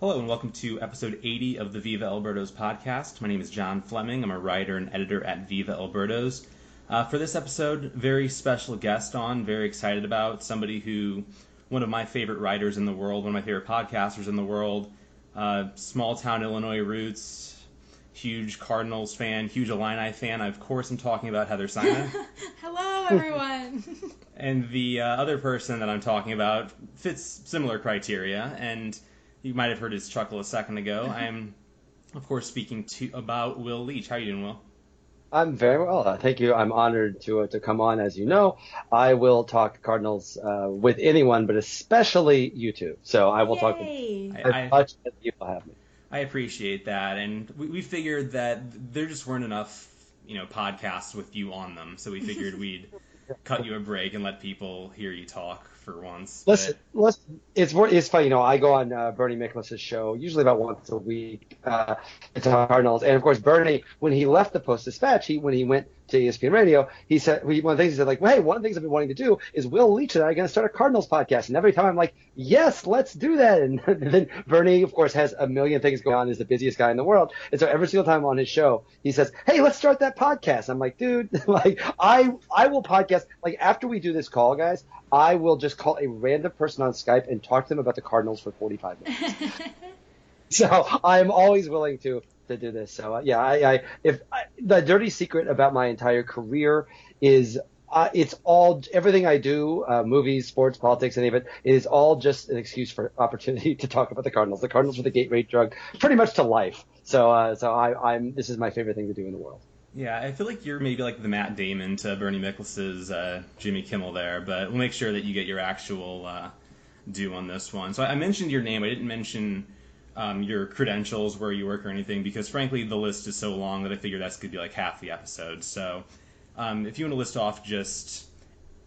Hello and welcome to episode 80 of the Viva El Birdos podcast. My name is John Fleming. I'm a writer and editor at Viva El Birdos. Uh, for this episode, very special guest on, very excited about somebody who, one of my favorite writers in the world, one of my favorite podcasters in the world, uh, small town Illinois roots, huge Cardinals fan, huge Illini fan. Of course, I'm talking about Heather Simon. Hello, everyone. and the uh, other person that I'm talking about fits similar criteria, and you might have heard his chuckle a second ago. I am, of course, speaking to about Will Leitch. How are you doing, Will? I'm very well. Uh, thank you. I'm honored to uh, to come on. As you know, I will talk Cardinals uh, with anyone, but especially you two. So I will talk with Yay. as I- much as you will have me. I appreciate that, and we, we figured that there just weren't enough, you know, podcasts with you on them, so we figured we'd cut you a break and let people hear you talk for once. But- Listen, listen. It's it's funny. You know, I go on uh, Bernie Miklasz's show usually about once a week. Uh, talk Cardinals, and of course, Bernie, when he left the Post Dispatch, he when he went to ESPN Radio, he said one of the things he said like, well, "Hey, one of the things I've been wanting to do is Will Leitch and I are going to start a Cardinals podcast." And every time I'm like, "Yes, let's do that." And then Bernie, of course, has a million things going on. Is the busiest guy in the world, and so every single time on his show, he says, "Hey, let's start that podcast." I'm like, "Dude, like I I will podcast like after we do this call, guys." I will just call a random person on Skype and talk to them about the Cardinals for 45 minutes. so I'm always willing to to do this. So uh, yeah, I, I if I, the dirty secret about my entire career is uh, it's all everything I do, uh, movies, sports, politics, any of it is all just an excuse for opportunity to talk about the Cardinals. The Cardinals are the gateway drug, pretty much to life. So uh, so I, I'm this is my favorite thing to do in the world. Yeah, I feel like you're maybe like the Matt Damon to Bernie Miklasz's uh, Jimmy Kimmel there, but we'll make sure that you get your actual uh, due on this one. So I I mentioned your name. I didn't mention um, your credentials, where you work, or anything, because frankly the list is so long that I figure that's going to be like half the episode. So um, if you want to list off just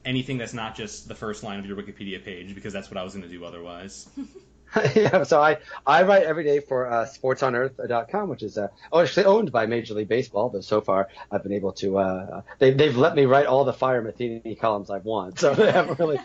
anything that's not just the first line of your Wikipedia page, because that's what I was going to do otherwise. yeah, so I, I write every day for uh, sportsonearth.com, which is uh, oh, actually owned by Major League Baseball. But so far, I've been able to uh, they, they've let me write all the Fire Matheny columns I've won, so they haven't really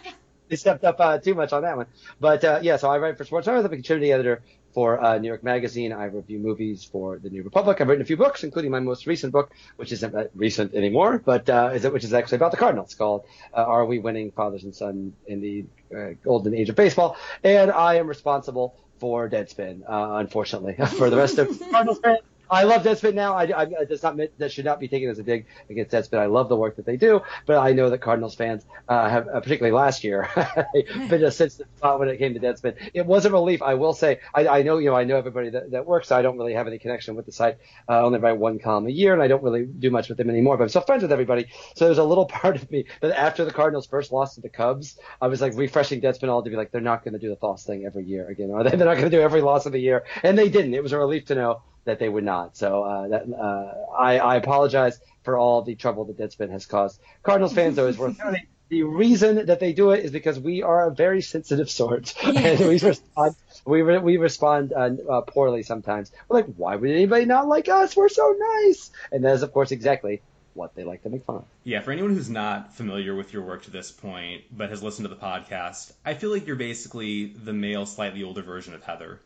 they stepped up uh, too much on that one. But uh, yeah, so I write for Sports on Earth. I'm a contributing editor for uh, New York Magazine. I review movies for the New Republic. I've written a few books, including my most recent book, which isn't recent anymore, but uh, is it, which is actually about the Cardinals, called uh, "Are We Winning Fathers and Son in the uh, Golden Age of Baseball?" And I am responsible for Deadspin, uh, unfortunately, for the rest of Cardinals fans. I love Deadspin now. I, I, does not that should not be taken as a dig against Deadspin. I love the work that they do, but I know that Cardinals fans uh, have, uh, particularly last year, been a sensitive spot when it came to Deadspin. It was a relief, I will say. I, I know, you know, I know everybody that, that works. So I don't really have any connection with the site. Uh, I only write one column a year, and I don't really do much with them anymore. But I'm still friends with everybody. So there's a little part of me that after the Cardinals first lost to the Cubs, I was like refreshing Deadspin all to be like, they're not going to do the Thos thing every year again, are they? They're not going to do every loss of the year, and they didn't. It was a relief to know that they would not. So uh, that uh, I, I apologize for all the trouble that Deadspin has caused Cardinals fans. Though is worth noting. The reason that they do it is because we are a very sensitive sort, and we respond we re- we respond uh, uh, poorly sometimes. We're like, why would anybody not like us? We're so nice, and that is of course exactly what they like to make fun of. Yeah, for anyone who's not familiar with your work to this point, but has listened to the podcast, I feel like you're basically the male, slightly older version of Heather.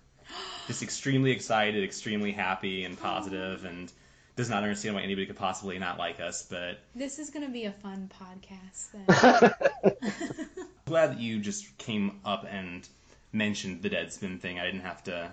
Just extremely excited, extremely happy and positive, and does not understand why anybody could possibly not like us. But This is going to be a fun podcast then. glad that you just came up and mentioned the Deadspin thing. I didn't have to.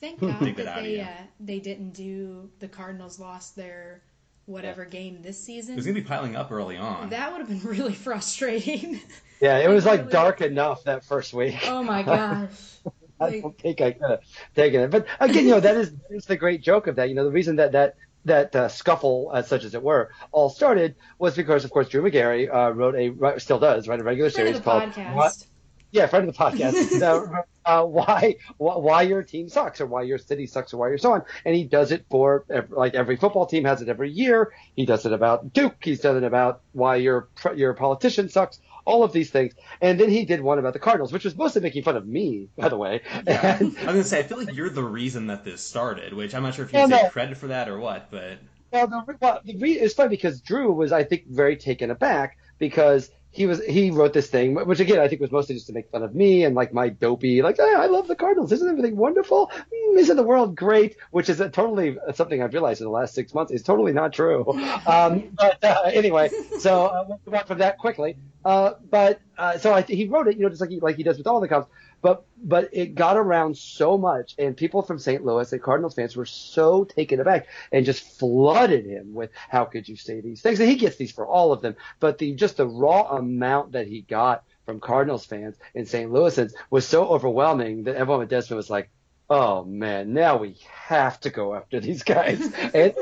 Thank God Dig that that out of they you. uh, they didn't do the Cardinals lost their whatever game this season. It was gonna be piling up early on. That would have been really frustrating. Yeah, it was like Really? dark enough that first week. oh my gosh. I don't think I could have taken it. But again, you know, that is the great joke of that. You know, the reason that that that uh, scuffle, as such as it were, all started was because, of course, Drew Magary uh, wrote a still does write a regular Friend series called podcast. What- yeah, friend of the podcast. uh, uh, why, why why your team sucks or why your city sucks or why you're so on. And he does it for like every football team has it every year. He does it about Duke. He's done it about why your your politician sucks. All of these things. And then he did one about the Cardinals, which was mostly making fun of me, by the way. Yeah. And- I was gonna say I feel like you're the reason that this started, which I'm not sure if you take credit for that or what, but Well, the, well, the re- it's funny because Drew was, I think, very taken aback because he was he wrote this thing, which again I think was mostly just to make fun of me and like my dopey, like hey, I love the Cardinals, isn't everything wonderful? Mm, isn't the world great? Which is a totally something I've realized in the last six months is totally not true. Um, but uh, anyway, so uh, we'll move on from that quickly. Uh, but uh, so I, he wrote it, you know, just like he like he does with all the comics. But but it got around so much, and people from St. Louis and Cardinals fans were so taken aback and just flooded him with how could you say these things? And he gets these for all of them, but the just the raw amount that he got from Cardinals fans in St. Louis was so overwhelming that everyone at Deadspin was like, oh man, now we have to go after these guys. and,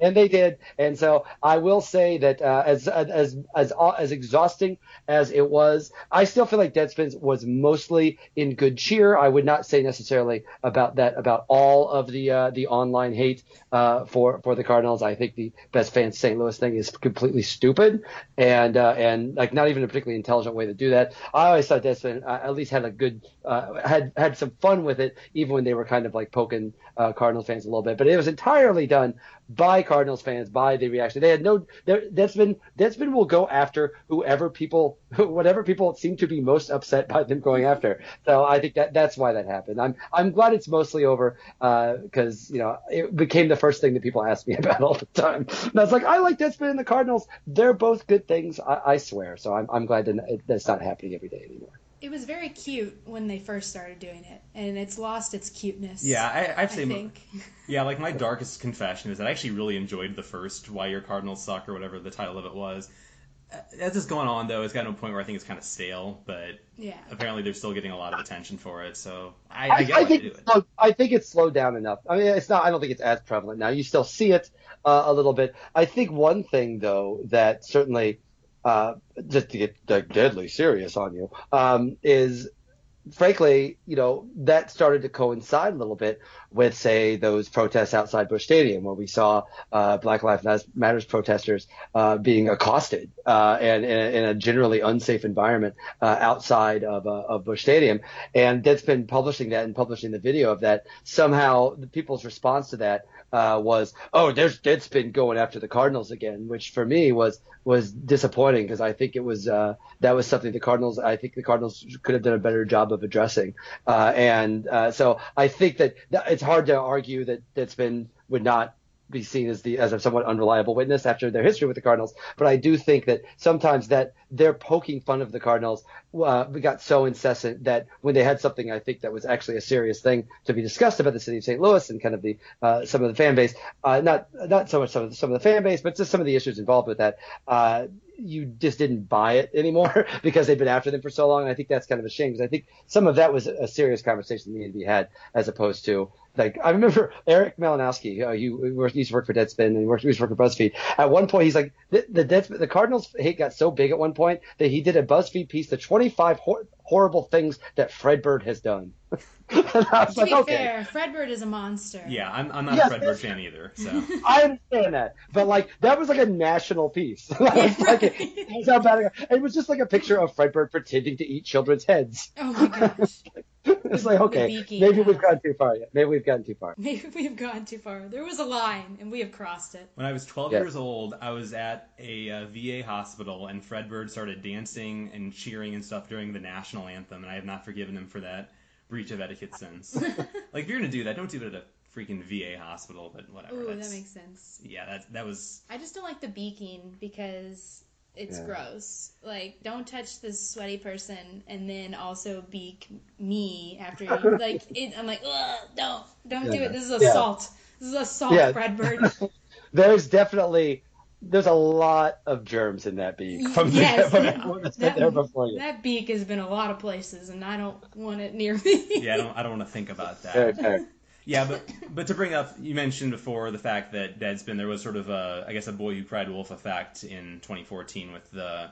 and they did. And so I will say that uh, as as as as exhausting as it was, I still feel like Deadspin was mostly in good cheer. I would not say necessarily about that about all of the uh, the online hate uh, for for the Cardinals. I think the best fans St. Louis thing is completely stupid and uh, and like not even a particularly intelligent way to do that. I always thought Deadspin uh, at least had a good uh, had had some fun with it, even when they were kind of like poking uh, Cardinals fans a little bit. But it was entirely done by Cardinals fans, by the reaction. They had no. Deadspin Deadspin will go after whoever people, whatever people seem to be most upset by them going after. So I think that that's why that happened. I'm I'm glad it's mostly over because uh, you know it became the first thing that people ask me about all the time. And I was like, I like Deadspin and the Cardinals. They're both good things. I, I swear. So I'm I'm glad that that's not happening every day anymore it was very cute when they first started doing it, and it's lost its cuteness. Yeah, I, I'd say. I think. Yeah, like my darkest confession is that I actually really enjoyed the first "Why Your Cardinals Suck" or whatever the title of it was. As it's going on, though, it's gotten to a point where I think it's kind of stale, but yeah. apparently they're still getting a lot of attention for it. So I, I, I, I think it's slowed, I think it's slowed down enough. I mean, it's not. I don't think it's as prevalent now. You still see it uh, a little bit. I think one thing though that certainly uh, just to get like, deadly serious on you, um, is frankly, you know, that started to coincide a little bit with, say, those protests outside Busch Stadium, where we saw uh, Black Lives Matters protesters uh, being accosted uh, and in a, generally unsafe environment uh, outside of, uh, of Busch Stadium. And that's been publishing that and publishing the video of that. Somehow, the people's response to that uh, was, "Oh, there's Deadspin going after the Cardinals again," which for me was was disappointing because I think it was uh, that was something the Cardinals I think the Cardinals could have done a better job of addressing, uh, and uh, so I think that, it's hard to argue that Deadspin would not be seen as the as a somewhat unreliable witness after their history with the Cardinals. But I do think that sometimes that their poking fun of the Cardinals uh, got so incessant that when they had something I think that was actually a serious thing to be discussed about the city of St. Louis and kind of the uh, some of the fan base, uh, not not so much some of the, some of the fan base, but just some of the issues involved with that. You just didn't buy it anymore because they've been after them for so long. And I think that's kind of a shame because I think some of that was a serious conversation that needed to be had as opposed to like I remember Erik Malinowski, uh, he used to work for Deadspin and he used to work for BuzzFeed. At one point, he's like the the, Deadspin, the Cardinals hate got so big at one point that he did a BuzzFeed piece, the 25 hor- horrible things that Fredbird has done. to like, be okay. fair, Fredbird is a monster. Yeah, I'm, I'm not yes, a Fredbird fan either. So I understand that, but like that was like a national piece. was like, it, it was just like a picture of Fredbird pretending to eat children's heads. Oh my gosh. it's like okay, maybe we've gone too far yet. Maybe we've gone too far. Maybe we've gone too far. There was a line, and we have crossed it. When I was 12 yes. years old, I was at a uh, VA hospital, and Fredbird started dancing and cheering and stuff during the national anthem, and I have not forgiven him for that breach of etiquette since. like if you're gonna do that, don't do it at a freaking VA hospital. But whatever. Ooh, that makes sense. Yeah, that that was. I just don't like the beaking because it's yeah. gross. Like, don't touch this sweaty person and then also beak me after you. like, it, I'm like, don't, don't yeah. do it. This is assault. Yeah. This is assault, yeah. Fredbird. There's definitely there's a lot of germs in that beak from yes, the, from that, that, there before you. That beak has been a lot of places, and I don't want it near me. yeah, I don't. I don't want to think about that. Fair, fair. Yeah, but but to bring up, you mentioned before the fact that Deadspin there was sort of a, I guess, a boy who cried wolf effect in 2014 with the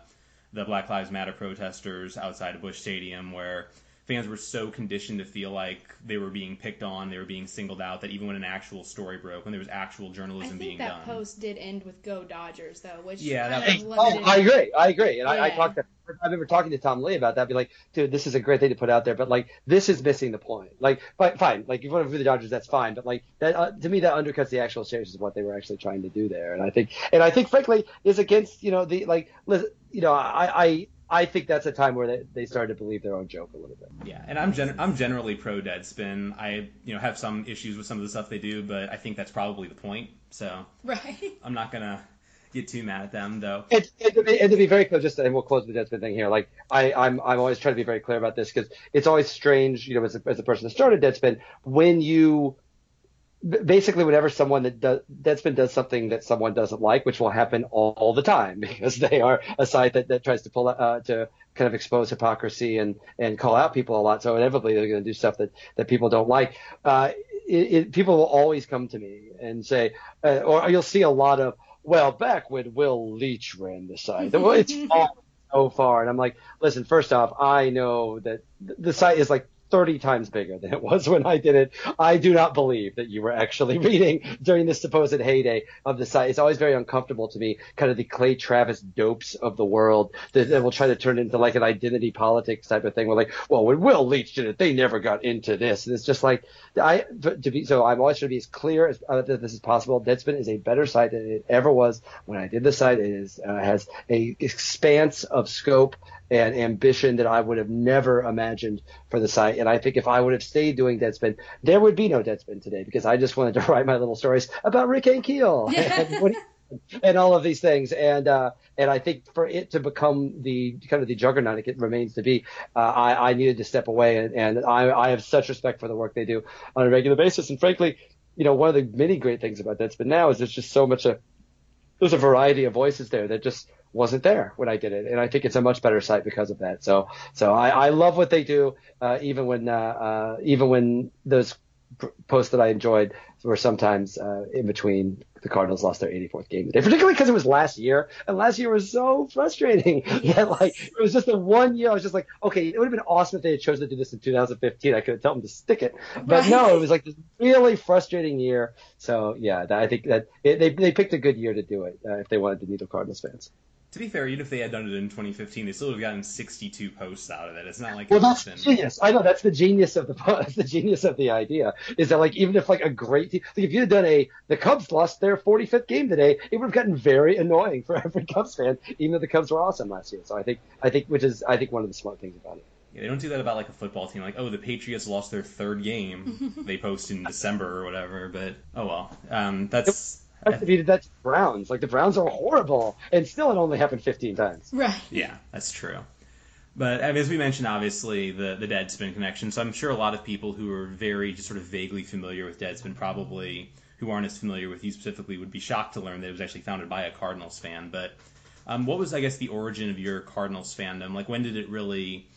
the Black Lives Matter protesters outside of Busch Stadium, where fans were so conditioned to feel like they were being picked on, they were being singled out, that even when an actual story broke, when there was actual journalism being done. I think that post did end with "Go Dodgers," though, which yeah, that, oh, I agree, I agree, and yeah. I, I talked to I remember talking to Tom Ley about that. Be like, dude, this is a great thing to put out there, but like, this is missing the point. Like, fine, like if you want to do the Dodgers, that's fine, but like that uh, to me that undercuts the actual seriousness of what they were actually trying to do there. And I think, and I think, frankly, is against you know the like, you know, I, I I think that's a time where they, they started to believe their own joke a little bit. Yeah, and I'm gen- I'm generally pro Deadspin. I you know have some issues with some of the stuff they do, but I think that's probably the point. So right, I'm not gonna get too mad at them though. And, and, to, be, to be very clear, just and we'll close the Deadspin thing here. Like I, I'm I'm always trying to be very clear about this because it's always strange, you know, as a, as a person that started Deadspin, when you basically whenever someone that does Deadspin does something that someone doesn't like, which will happen all, all the time because they are a site that, that tries to pull uh, to kind of expose hypocrisy and and call out people a lot. So inevitably they're going to do stuff that that people don't like. Uh, it, it, people will always come to me and say, uh, or you'll see a lot of, well, back when Will Leitch ran the site, it's fallen so far, and I'm like, listen, first off, I know that the site is like 30 times bigger than it was when I did it. I do not believe that you were actually reading during the supposed heyday of the site. It's always very uncomfortable to me, kind of the Clay Travis dopes of the world that, that will try to turn it into like an identity politics type of thing. Where like, well, when Will Leitch did it, they never got into this. And it's just like, I, to be, so I'm always trying to be as clear as uh, that this is possible. Deadspin is a better site than it ever was when I did the site. It is, uh, has a expanse of scope and ambition that I would have never imagined for the site. And I think if I would have stayed doing Deadspin, there would be no Deadspin today because I just wanted to write my little stories about Rick Ankiel and, and, all of these things. And uh, and I think for it to become the kind of the juggernaut it remains to be, uh, I, I needed to step away. And, and I, I have such respect for the work they do on a regular basis. And frankly, you know, one of the many great things about Deadspin now is there's just so much a there's a variety of voices there that just wasn't there when I did it, and I think it's a much better site because of that. So, so I, I love what they do, uh, even when uh, uh, even when those posts that I enjoyed were sometimes uh, in between the Cardinals lost their 84th game today, particularly because it was last year, and last year was so frustrating. Yes. that, like it was just the one year I was just like, okay, it would have been awesome if they had chosen to do this in 2015. I could have told them to stick it, but right. no, it was like this really frustrating year. So yeah, that, I think that it, they they picked a good year to do it uh, if they wanted to needle Cardinals fans to be fair, even if they had done it in 2015, they still would have gotten 62 posts out of it. It's not like well, that's been... genius. I know that's the genius of the that's the genius of the idea is that like even if like a great team, like if you had done a the Cubs lost their 45th game today, it would have gotten very annoying for every Cubs fan, even though the Cubs were awesome last year. So I think I think which is I think one of the smart things about it. Yeah, they don't do that about like a football team. Like, oh, the Patriots lost their third game. they post in December or whatever. But oh well. Um, that's defeated that Browns. Like the Browns are horrible, and still it only happened 15 times. Right. Yeah, that's true. But I mean, as we mentioned, obviously the the Deadspin connection. So I'm sure a lot of people who are very just sort of vaguely familiar with Deadspin probably who aren't as familiar with you specifically would be shocked to learn that it was actually founded by a Cardinals fan. But um, what was I guess the origin of your Cardinals fandom? Like when did it really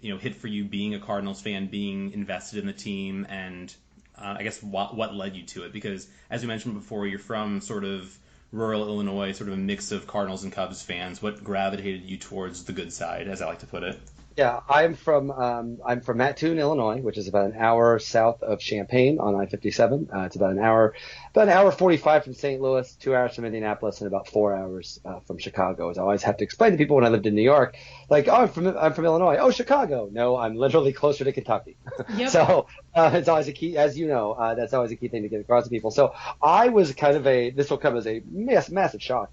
you know hit for you being a Cardinals fan, being invested in the team, and uh, I guess what, what led you to it? Because as we mentioned before, you're from sort of rural Illinois, sort of a mix of Cardinals and Cubs fans. What gravitated you towards the good side, as I like to put it? Yeah, I'm from um, I'm from Mattoon, Illinois, which is about an hour south of Champaign on I-57. Uh, it's about an hour, about an hour 45 from St. Louis, two hours from Indianapolis, and about four hours uh, from Chicago. As I always have to explain to people when I lived in New York, like, oh, I'm from I'm from Illinois. Oh, Chicago. No, I'm literally closer to Kentucky. Yep. so uh, it's always a key, as you know, uh, that's always a key thing to get across to people. So I was kind of a this will come as a mass, massive shock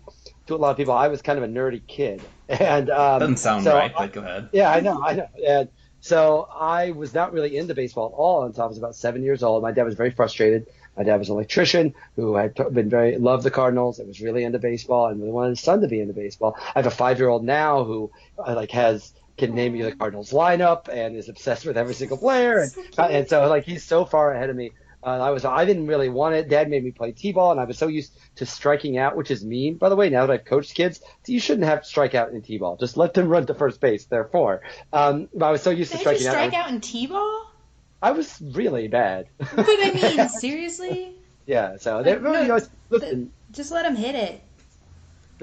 to a lot of people. I was kind of a nerdy kid, and um, doesn't sound so right. I, but go ahead. Yeah, I know, I know. And so I was not really into baseball at all until I was about seven years old. My dad was very frustrated. My dad was an electrician who had been very loved the Cardinals and was really into baseball and really wanted his son to be into baseball. I have a five year old now who uh, like has can name you the Cardinals lineup and is obsessed with every single player and and so like he's so far ahead of me uh, I was I didn't really want it. Dad made me play t-ball, and I was so used to striking out, which is mean. By the way, now that I've coached kids, you shouldn't have to strike out in t-ball. Just let them run to first base. Therefore, um, but I was so used Did to striking you strike out. out in t-ball? I was really bad. But I mean, seriously? yeah. So they, no, you know, listen, just let them hit it.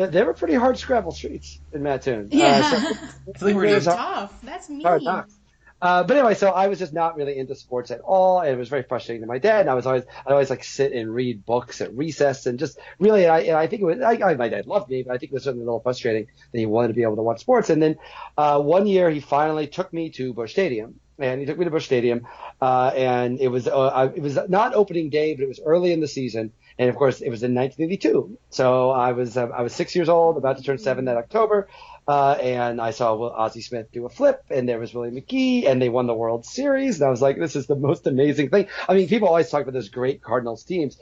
The, they were pretty hard scrabble streets in Mattoon. Yeah. Uh, so, I feel like we're tough. That's mean. Hard knocks. Uh, but anyway, so I was just not really into sports at all, and it was very frustrating to my dad. And I was always, I always like sit and read books at recess, and just really, I, and I think it was, I, I, my dad loved me, but I think it was certainly a little frustrating that he wanted to be able to watch sports. And then uh, one year, he finally took me to Busch Stadium, and he took me to Busch Stadium, uh, and it was, uh, it was not opening day, but it was early in the season, and of course, it was in 1982. So I was, uh, I was six years old, about to turn seven that October. uh, and I saw Ozzie Smith do a flip, and there was Willie McGee, and they won the World Series, and I was like, this is the most amazing thing. I mean, people always talk about those great Cardinals teams,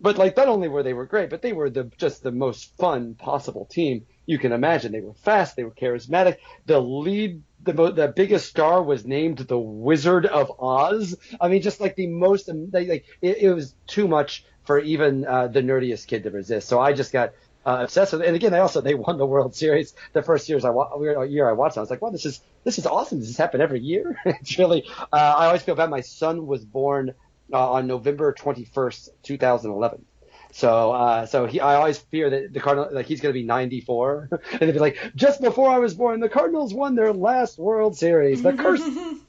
but like not only were they were great, but they were the just the most fun possible team you can imagine. They were fast, they were charismatic. The lead, the the biggest star was named the Wizard of Oz. I mean, just like the most, like it, it was too much for even uh, the nerdiest kid to resist. So I just got uh, obsessed with it. And again, they also they won the World Series the first years I wa- year I watched. It. I was like, wow, this is this is awesome. Does this happen every year? it's really. Uh, I always feel bad. My son was born uh, on November 21st, 2011. So, uh, so he, I always fear that the Cardinal, like he's going to be 94, and he'd be like, just before I was born, the Cardinals won their last World Series. The curse.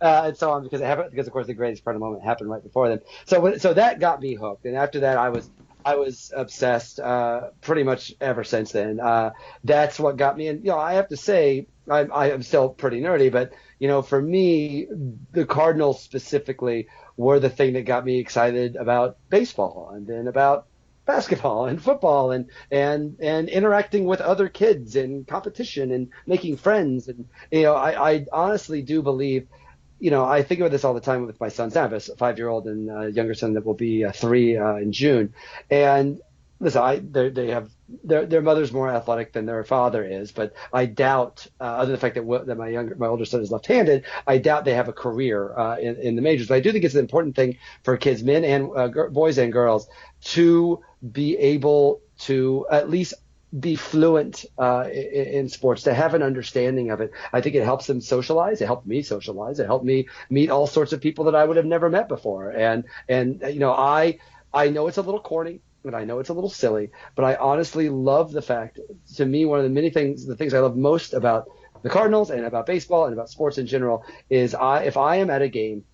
uh, and so on because it happened because of course the greatest part of the moment happened right before them. So so that got me hooked, and after that I was I was obsessed uh, pretty much ever since then. Uh, that's what got me, and you know I have to say I'm I am still pretty nerdy, but you know for me the Cardinals specifically were the thing that got me excited about baseball and then about basketball and football and and and interacting with other kids and competition and making friends and you know I, I honestly do believe you know I think about this all the time with my son Sam, a five year old and a younger son that will be uh, three uh, in June and listen I they have their their mother's more athletic than their father is, but I doubt, uh, other than the fact that that my younger my older son is left-handed, I doubt they have a career uh, in in the majors. But I do think it's an important thing for kids, men and uh, boys and girls, to be able to at least be fluent uh, in, in, sports, to have an understanding of it. I think it helps them socialize. It helped me socialize. It helped me meet all sorts of people that I would have never met before. And and you know, I I know it's a little corny and I know it's a little silly, but I honestly love the fact. To me, one of the many things, the things I love most about the Cardinals and about baseball and about sports in general is I, if I am at a game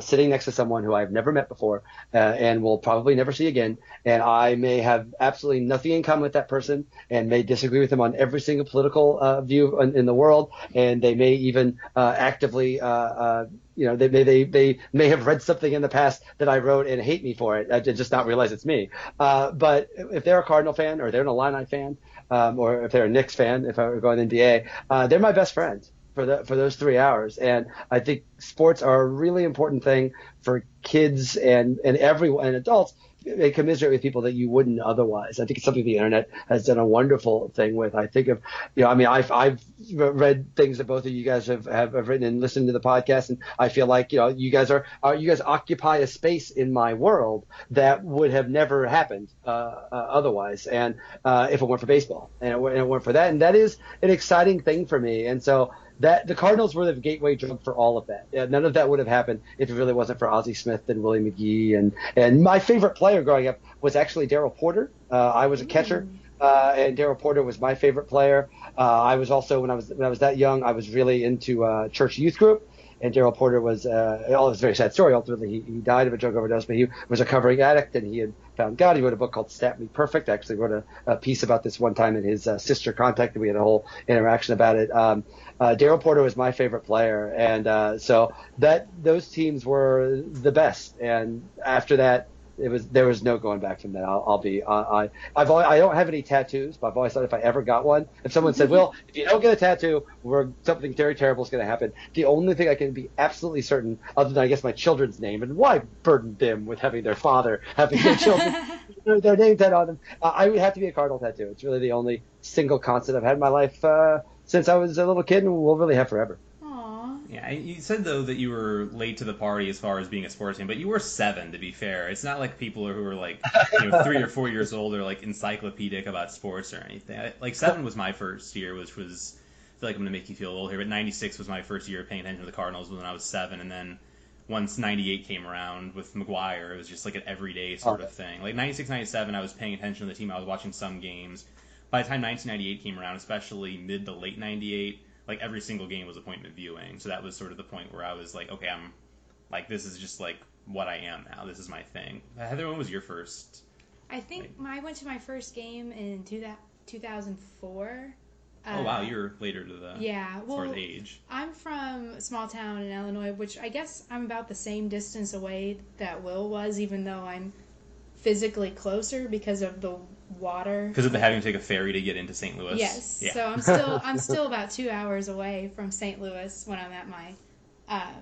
sitting next to someone who I've never met before uh, and will probably never see again, and I may have absolutely nothing in common with that person and may disagree with them on every single political uh, view in, in, the world, and they may even uh, actively uh, uh, you know, they, they, they, they may have read something in the past that I wrote and hate me for it. I just not realize it's me. Uh, but if they're a Cardinal fan or they're an Illini fan, um, or if they're a Knicks fan, if I were going NBA, they're my best friends for the, for those three hours. And I think sports are a really important thing for kids and, and everyone and adults they commiserate with people that you wouldn't otherwise. I think it's something the internet has done a wonderful thing with. I think of, you know, I mean, I've, I've read things that both of you guys have, have, have written and listened to the podcast, and I feel like, you know, you guys are, are you guys occupy a space in my world that would have never happened uh, uh, otherwise, and uh, if it weren't for baseball, and it, and it weren't for that, and that is an exciting thing for me, and so that the Cardinals were the gateway drug for all of that. None of that would have happened if it really wasn't for Ozzie Smith and Willie McGee. And and my favorite player growing up was actually Darrell Porter. Uh, I was a catcher. Uh, and Darrell Porter was my favorite player. Uh, I was also when I was when I was that young, I was really into uh, church youth group, and Darrell Porter was uh, all this very sad story. Ultimately, he, he died of a drug overdose, but he was a covering addict, and he had found God. He wrote a book called Snap Me Perfect. I actually wrote a, a piece about this one time, and his uh, sister contacted me. We had a whole interaction about it. Um, uh, Darrell Porter was my favorite player, and uh, so that those teams were the best. And after that, it was there was no going back from that. I'll, I'll be I I've always, I don't have any tattoos, but I've always thought if I ever got one, if someone said, "Well, if you don't get a tattoo, we're something very terrible is going to happen," the only thing I can be absolutely certain, other than I guess my children's name, and why burden them with having their father having their children their name tattooed on them, uh, I would have to be a cardinal tattoo. It's really the only single constant I've had in my life. Uh, since I was a little kid, and will really have forever. Yeah, you said though that you were late to the party as far as being a sports fan, but you were seven. To be fair, it's not like people who are like you know three or four years old are like encyclopedic about sports or anything. Like seven was my first year, which was I feel like I'm gonna make you feel old here, but '96 was my first year paying attention to the Cardinals when I was seven, and then once 98 came around with McGwire, it was just like an everyday sort of thing. Like 96, 97, I was paying attention to the team. I was watching some games by the time 1998 came around, especially mid to late 98, like every single game was appointment viewing. So that was sort of the point where I was like, okay, I'm like, this is just like what I am now. This is my thing. Heather, when was your first? I think like, I went to my first game in two, that 2004. Oh wow, uh, you're later to the yeah. Well, age. I'm from a small town in Illinois, which I guess I'm about the same distance away that Will was, even though I'm physically closer because of the water. Because of the having to take a ferry to get into St. Louis. Yes. Yeah. So I'm still I'm still about two hours away from St. Louis when I'm at my, uh,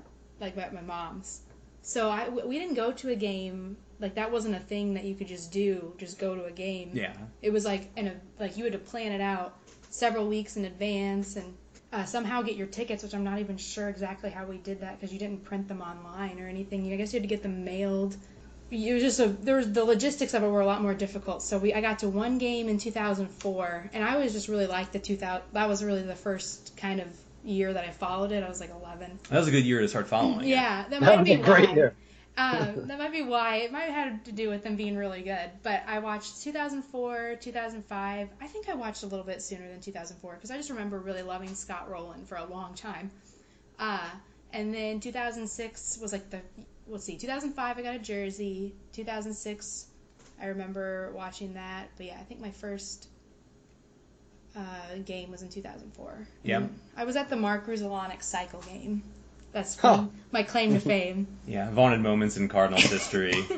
like at my mom's. So I we didn't go to a game like that wasn't a thing that you could just do just go to a game. yeah. It was like in a like you had to plan it out several weeks in advance and uh, somehow get your tickets, which I'm not even sure exactly how we did that because you didn't print them online or anything. I guess you had to get them mailed. It was just a there was the logistics of it were a lot more difficult. So we I got to one game in 2004, and I was just really like the 2000. That was really the first kind of year that I followed it. I was like 11. That was a good year to start following. it. Yeah, that That might was be a great why. year. Um, that might be why. It might have had to do with them being really good. But I watched 2004, 2005. I think I watched a little bit sooner than 2004 because I just remember really loving Scott Rolen for a long time. Uh, and then 2006 was like the let's see, 2005 I got a jersey. 2006 I remember watching that. But yeah, I think my first uh, game was in 2004. Yeah. And I was at the Mark Grudzielanek cycle game. That's Huh. my claim to fame. Yeah. Vaunted moments in Cardinals history.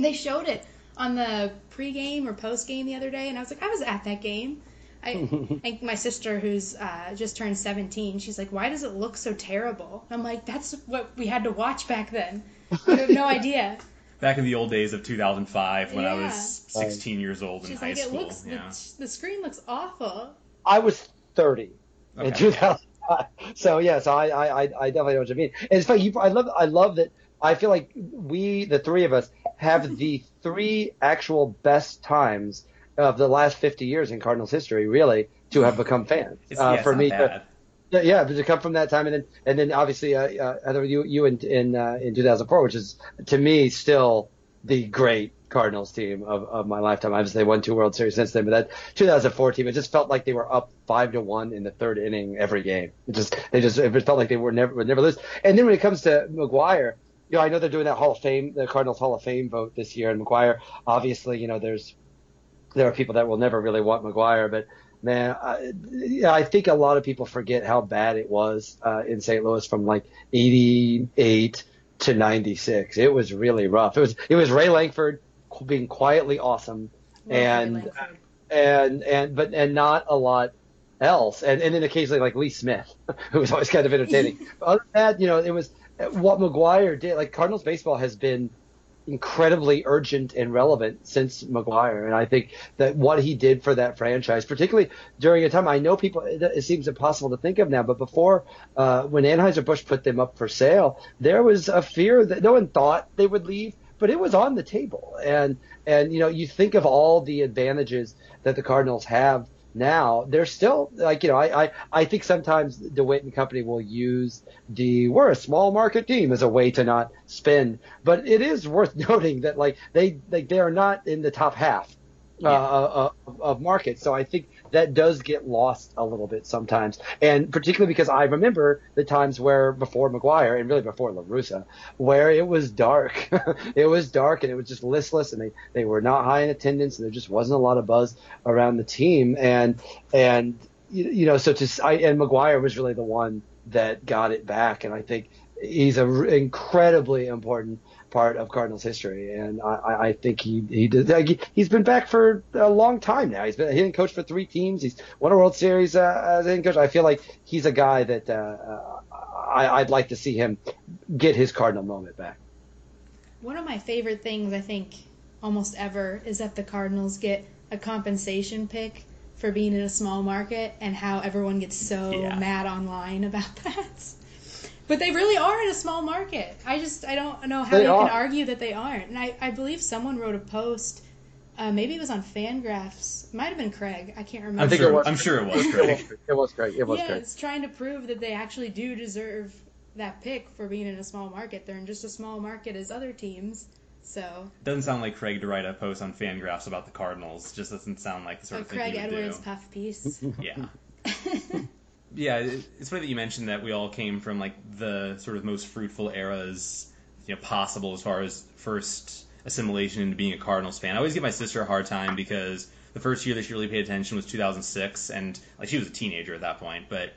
They showed it on the pregame or postgame the other day, and I was like, I was at that game. I, and my sister, who's uh, just turned 17, she's like, Why does it look so terrible? I'm like, That's what we had to watch back then. You have no idea. Back in the old days of 2005 when I was 16 years old in She's high like, It school. looks, yeah. the, the screen looks awful. I was 30 in Okay. 2005. So yes, I, I, I I definitely know what you mean. And it's funny. You, I love, I love that. I feel like we, the three of us, have the three actual best times of the last 50 years in Cardinals history, really, to have become fans. Uh, yeah, for me, bad. Yeah, to come from that time, and then and then obviously, uh, uh, you you in in uh, in 2004, which is to me still the great Cardinals team of, of my lifetime. Obviously, they won two World Series since then, but that 2004 team, it just felt like they were up five to one in the third inning every game. It just they just it felt like they were never would never lose. And then when it comes to McGwire, you know, I know they're doing that Hall of Fame, the Cardinals Hall of Fame vote this year, and McGwire, obviously, you know, there's there are people that will never really want McGwire, but man, I, yeah, I think a lot of people forget how bad it was uh, in St. Louis from like 88 to 96. It was really rough. It was it was Ray Lankford being quietly awesome, and and and but and not a lot else, and and then occasionally like Lee Smith, who was always kind of entertaining. Other than that, you know, it was what McGwire did. Like Cardinals baseball has been incredibly urgent and relevant since McGwire, and I think that what he did for that franchise, particularly during a time I know people, it, it seems impossible to think of now, but before uh, when Anheuser Busch put them up for sale, there was a fear that no one thought they would leave, but it was on the table, and and you know you think of all the advantages that the Cardinals have now they're still like you know I, I I think sometimes DeWitt and company will use the we're a small market team as a way to not spend, but it is worth noting that like they like they are not in the top half uh, uh, of, of markets, so I think that does get lost a little bit sometimes, and particularly because I remember the times where before McGwire and really before La Russa, where it was dark, it was dark and it was just listless, and they they were not high in attendance, and there just wasn't a lot of buzz around the team, and and you, you know so to I, and McGwire was really the one that got it back, and I think he's an incredibly important part of Cardinals history, and I, I- I think he he did. Like, he- he's been back for a long time now. He's been a hitting coach for three teams. He's won a World Series uh, as a hitting coach. I feel like he's a guy that uh, uh, I, I'd like to see him get his Cardinal moment back. One of my favorite things, I think, almost ever, is that the Cardinals get a compensation pick for being in a small market and how everyone gets so Yeah. mad online about that. But they really are in a small market. I just I don't know how They you are. can argue that they aren't. And I, I believe someone wrote a post, uh, maybe it was on Fangraphs. It might have been Craig. I can't remember. I'm think sure. it was- I'm sure it was It Craig. it was Craig. It was yeah, great. it's trying to prove that they actually do deserve that pick for being in a small market. They're in just a small market as other teams. So Doesn't sound like Craig to write a post on Fangraphs about the Cardinals. Just doesn't sound like the sort a of thing Craig he would Edwards do. puff piece. Yeah. Yeah, it's funny that you mentioned that we all came from like the sort of most fruitful eras, you know, possible as far as first assimilation into being a Cardinals fan. I always give my sister a hard time because the first year that she really paid attention was 2006, and like she was a teenager at that point. But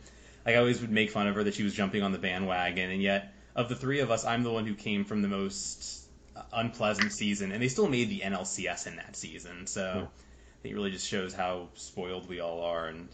like I always would make fun of her that she was jumping on the bandwagon, and yet of the three of us, I'm the one who came from the most unpleasant season, and they still made the NLCS in that season. So yeah. It really just shows how spoiled we all are, and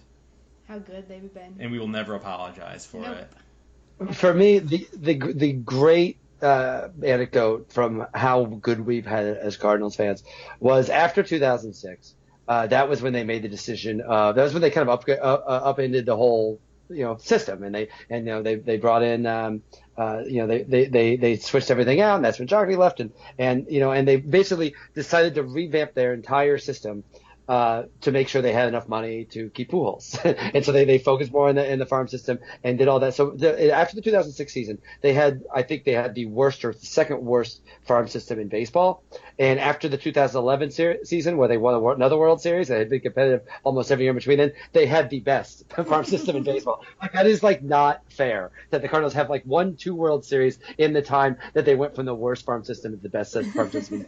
how good they've been. And we will never apologize for nope. it. For me, the the the great uh, anecdote from how good we've had it as Cardinals fans was after 2006. Uh, that was when they made the decision. Uh, that was when they kind of up, uh, uh, upended the whole you know system, and they and you know they they brought in um, uh, you know they, they they they switched everything out, and that's when Jocketty left, and and you know and they basically decided to revamp their entire system uh, to make sure they had enough money to keep Pujols. and so they, they focused more in the, in the farm system and did all that. So the, after the 2006 season, they had, I think they had the worst or the second worst farm system in baseball. And after the 2011 ser- season where they won another World Series, they had been competitive almost every year in between then, they had the best farm system in baseball. Like that is like not fair that the Cardinals have like won two World Series in the time that they went from the worst farm system to the best farm system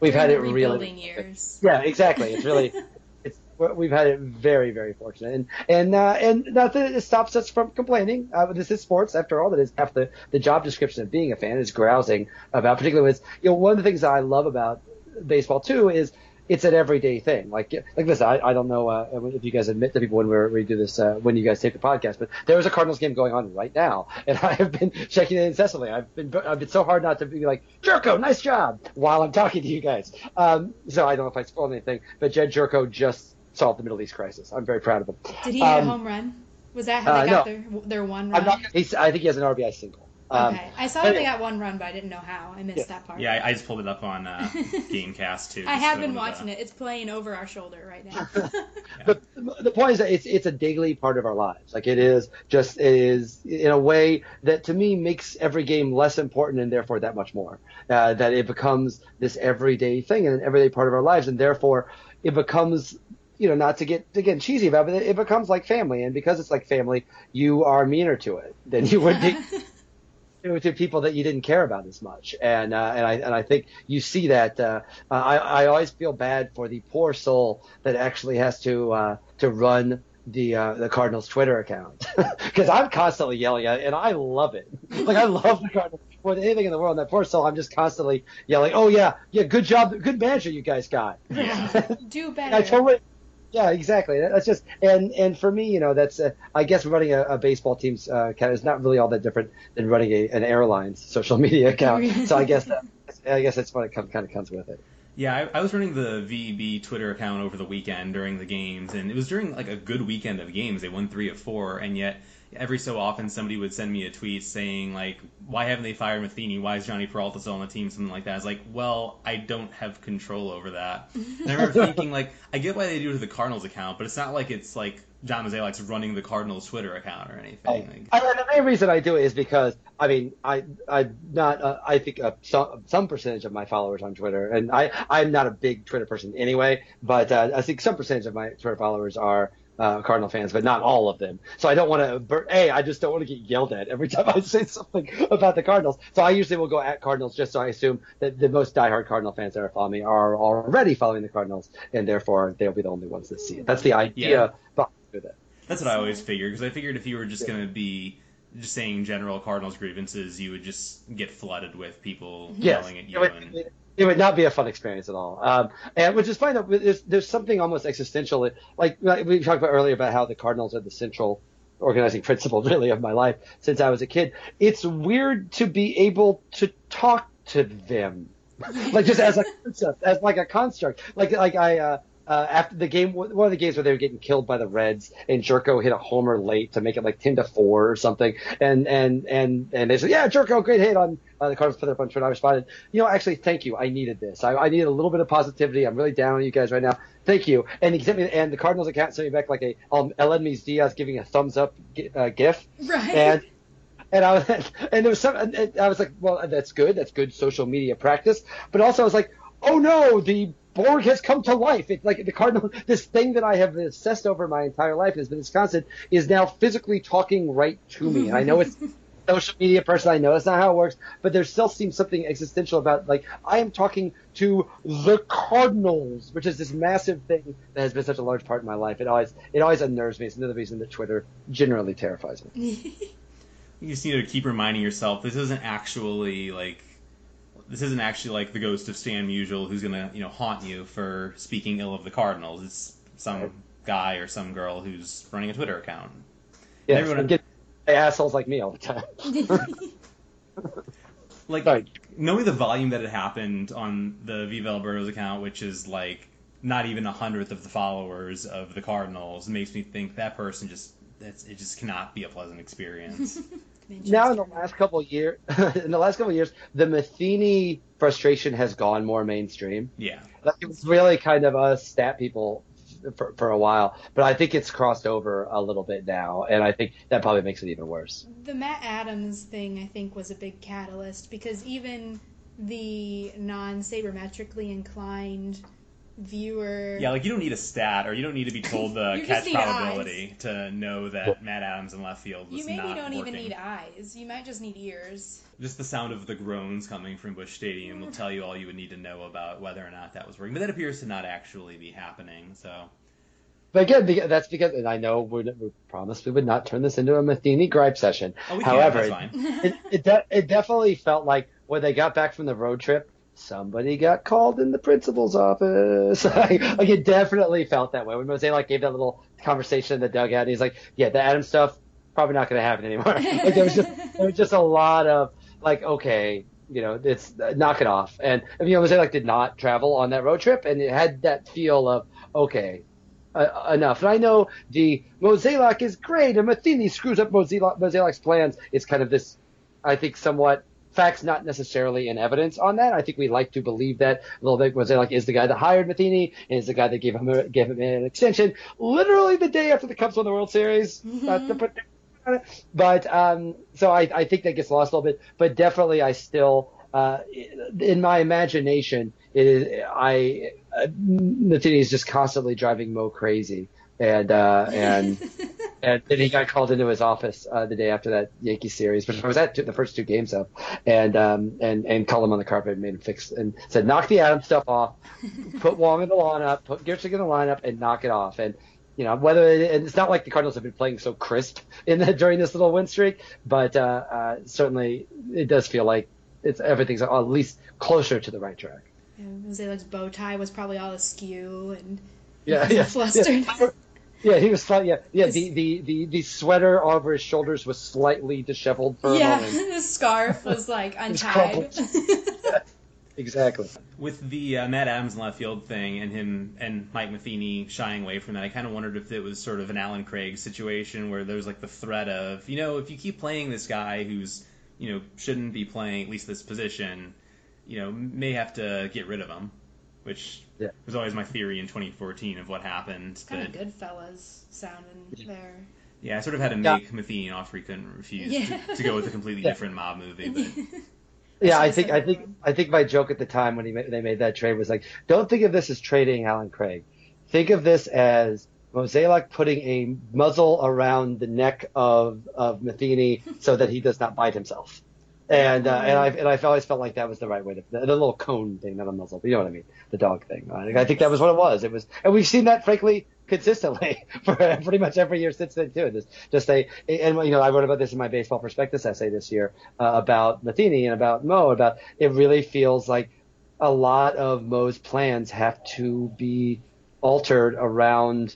we've had it really years. Yeah, exactly. It's really it's we've had it very very fortunate and and uh, and nothing it stops us from complaining. Uh, this is sports after all. That is half the the job description of being a fan is grousing about particularly with you know one of the things that I love about baseball too is it's an everyday thing. Like like this, I, I don't know uh, if you guys admit to people when we we do this uh, when you guys take the podcast, but there is a Cardinals game going on right now, and I have been checking it incessantly. I've been I've been so hard not to be like Gyorko, nice job, while I'm talking to you guys. Um, so I don't know if I spoiled anything, but Jedd Gyorko just solved the Middle East crisis. I'm very proud of him. Did he hit um, a home run? Was that how they uh, got no, their their one run? I'm not, I think he has an RBI single. Um, okay, I saw that they got one run, but I didn't know how. I missed yeah. that part. Yeah, I, just pulled it up on uh, GameCast too. I have been watching it. It's playing over our shoulder right now. But the point is that it's it's a daily part of our lives. Like it is just it is in a way that to me makes every game less important and therefore that much more. Uh, that it becomes this everyday thing and an everyday part of our lives, and therefore it becomes you know, not to get to get cheesy about it, but it becomes like family, and because it's like family, you are meaner to it than you would be to, to people that you didn't care about as much. And uh, and I and I think you see that. Uh, I I always feel bad for the poor soul that actually has to uh, to run the uh, the Cardinals Twitter account because I'm constantly yelling at it and I love it. Like I love the Cardinals more than anything in the world. And that poor soul, I'm just constantly yelling, "Oh yeah, yeah, good job, good manager you guys got." Yeah. Do better. I totally yeah, exactly. That's just and and for me, you know, that's uh, I guess running a, a baseball team's uh, account is not really all that different than running a, an airline's social media account. so I guess that, I guess that's what it come, kind of comes with it. Yeah, I, I, was running the VEB Twitter account over the weekend during the games, and it was during like a good weekend of games. They won three of four, and yet every so often somebody would send me a tweet saying like, "Why haven't they fired Matheny? Why is Jhonny Peralta still on the team?" Something like that. I was like, "Well, I don't have control over that." And I remember thinking like, I get why they do it to the Cardinals account, but it's not like it's like John Mozeliak's running the Cardinals Twitter account or anything. I, the main reason I do it is because I mean I I not uh, I think uh, some some percentage of my followers on Twitter, and I I'm not a big Twitter person anyway, but uh, I think some percentage of my Twitter followers are uh, Cardinal fans, but not all of them. So I don't want to. A, I just don't want to get yelled at every time I say something about the Cardinals. So I usually will go at Cardinals just so I assume that the most diehard Cardinal fans that are following me are already following the Cardinals, and therefore they'll be the only ones that see it. That's the idea yeah. behind it. That's what I always figured because I figured if you were just yeah. going to be just saying general Cardinals grievances, you would just get flooded with people yes. yelling at you. It and it would not be a fun experience at all. Um, and which is fine. There's, there's something almost existential. Like, like we talked about earlier about how the Cardinals are the central organizing principle really of my life since I was a kid. It's weird to be able to talk to them. like just as a concept, as like a construct. Like like I uh, uh, after the game, one of the games where they were getting killed by the Reds, and Gyorko hit a homer late to make it like ten to four or something, and and and and they said, yeah, Gyorko, great hit on uh, the Cardinals put up on Twitter. I responded, you know, actually, thank you. I needed this. I, I needed a little bit of positivity. I'm really down on you guys right now. Thank you. And he sent me, and the Cardinals account sent me back like a um, Aledmys Diaz giving a thumbs up uh, gif. Right. And and I was, and there was some, and I was like, well, that's good. That's good social media practice. But also, I was like, oh no, the Borg has come to life. It's like the Cardinal, this thing that I have obsessed over my entire life has been Wisconsin is now physically talking right to me. And I know it's social media person. I know that's not how it works, but there still seems something existential about like I am talking to the Cardinals, which is this massive thing that has been such a large part of my life. It always it always unnerves me. It's another reason that Twitter generally terrifies me. you just need to keep reminding yourself this isn't actually like this isn't actually like the ghost of Stan Musial who's gonna you know haunt you for speaking ill of the Cardinals. It's some Right. guy or some girl who's running a Twitter account. Yes, everyone- and get assholes like me all the time. Like Right. knowing the volume that had happened on the Viva El Birdos account, which is like not even a hundredth of the followers of the Cardinals, makes me think that person just that's, it just cannot be a pleasant experience. now in the last couple of years, in the last couple of years, the Matheny frustration has gone more mainstream. yeah. Like it was really kind of us stat people for, for a while, but I think it's crossed over a little bit now, and I think that probably makes it even worse. The Matt Adams thing, I think, was a big catalyst because even the non sabermetrically inclined viewer. Yeah, like you don't need a stat or you don't need to be told the catch need probability to know that Matt Adams in left field was you maybe not don't working. even need eyes. You might just need ears. Just the sound of the groans coming from Busch Stadium will hmm. tell you all you would need to know about whether or not that was working. But that appears to not actually be happening. So But again, that's because, and I know we we promised we would not turn this into a Matheny gripe session. oh, we However, can. That's fine. it it, de- it definitely felt like when they got back from the road trip, somebody got called in the principal's office. like, it definitely felt that way when like gave that little conversation in the dugout. He's like, "Yeah, the Adam stuff probably not going to happen anymore." like there was just there was just a lot of like, okay. You know, it's knock it off, and you know, like did not travel on that road trip, and it had that feel of okay, uh, enough. And I know the Mozeliak is great, and Matheny screws up Mozeliak, Mozeliak's plans. It's kind of this, I think, somewhat facts, not necessarily in evidence on that. I think we like to believe that a little bit. Was it like is the guy that hired Matheny, and is the guy that gave him a, gave him an extension literally the day after the Cubs won the World Series. Put. But um, so I, I think that gets lost a little bit. But definitely, I still. Uh, in my imagination, it is I uh, Matheny is just constantly driving Mo crazy, and uh, and and then he got called into his office uh, the day after that Yankee series, which I was at the first two games of, and um, and and called him on the carpet and made him fix and said knock the Adams stuff off, put Wong in the lineup, put Grichuk in the lineup, and knock it off. And you know whether it, and it's not like the Cardinals have been playing so crisp in the, during this little win streak, but uh, uh, certainly it does feel like it's everything's at least closer to the right track. Yeah, Mozeliak's bow tie was probably all askew and Yeah, yeah, flustered. yeah. Yeah, he was fine. Yeah, yeah. His- The, the, the, the sweater over his shoulders was slightly disheveled for Yeah, a moment. Yeah, his scarf was like was untied. Exactly. With the uh, Matt Adams in left field thing and him and Mike Matheny shying away from that, I kind of wondered if it was sort of an Allen Craig situation where there's like the threat of, you know, if you keep playing this guy who's, you know, shouldn't be playing at least this position, you know, may have to get rid of him, which Yeah. was always my theory in 2014 of what happened. It's kind but of Goodfellas sounding there. yeah, I sort of had to Yeah. make Matheny an offer he couldn't refuse Yeah. to, to go with a completely Yeah. different mob movie. But Yeah, I think I think. I think my joke at the time when he made, they made that trade was like, don't think of this as trading Allen Craig. Think of this as Mozeliak putting a muzzle around the neck of of Matheny so that he does not bite himself. And uh, and I and I always felt like that was the right way to the, the little cone thing, not a muzzle, but you know what I mean, the dog thing. I think, I think that was what it was. It was, and we've seen that frankly consistently for pretty much every year since then too. Just just a and you know I wrote about this in my baseball prospectus essay this year uh, about Matheny and about Mo about it really feels like a lot of Mo's plans have to be altered around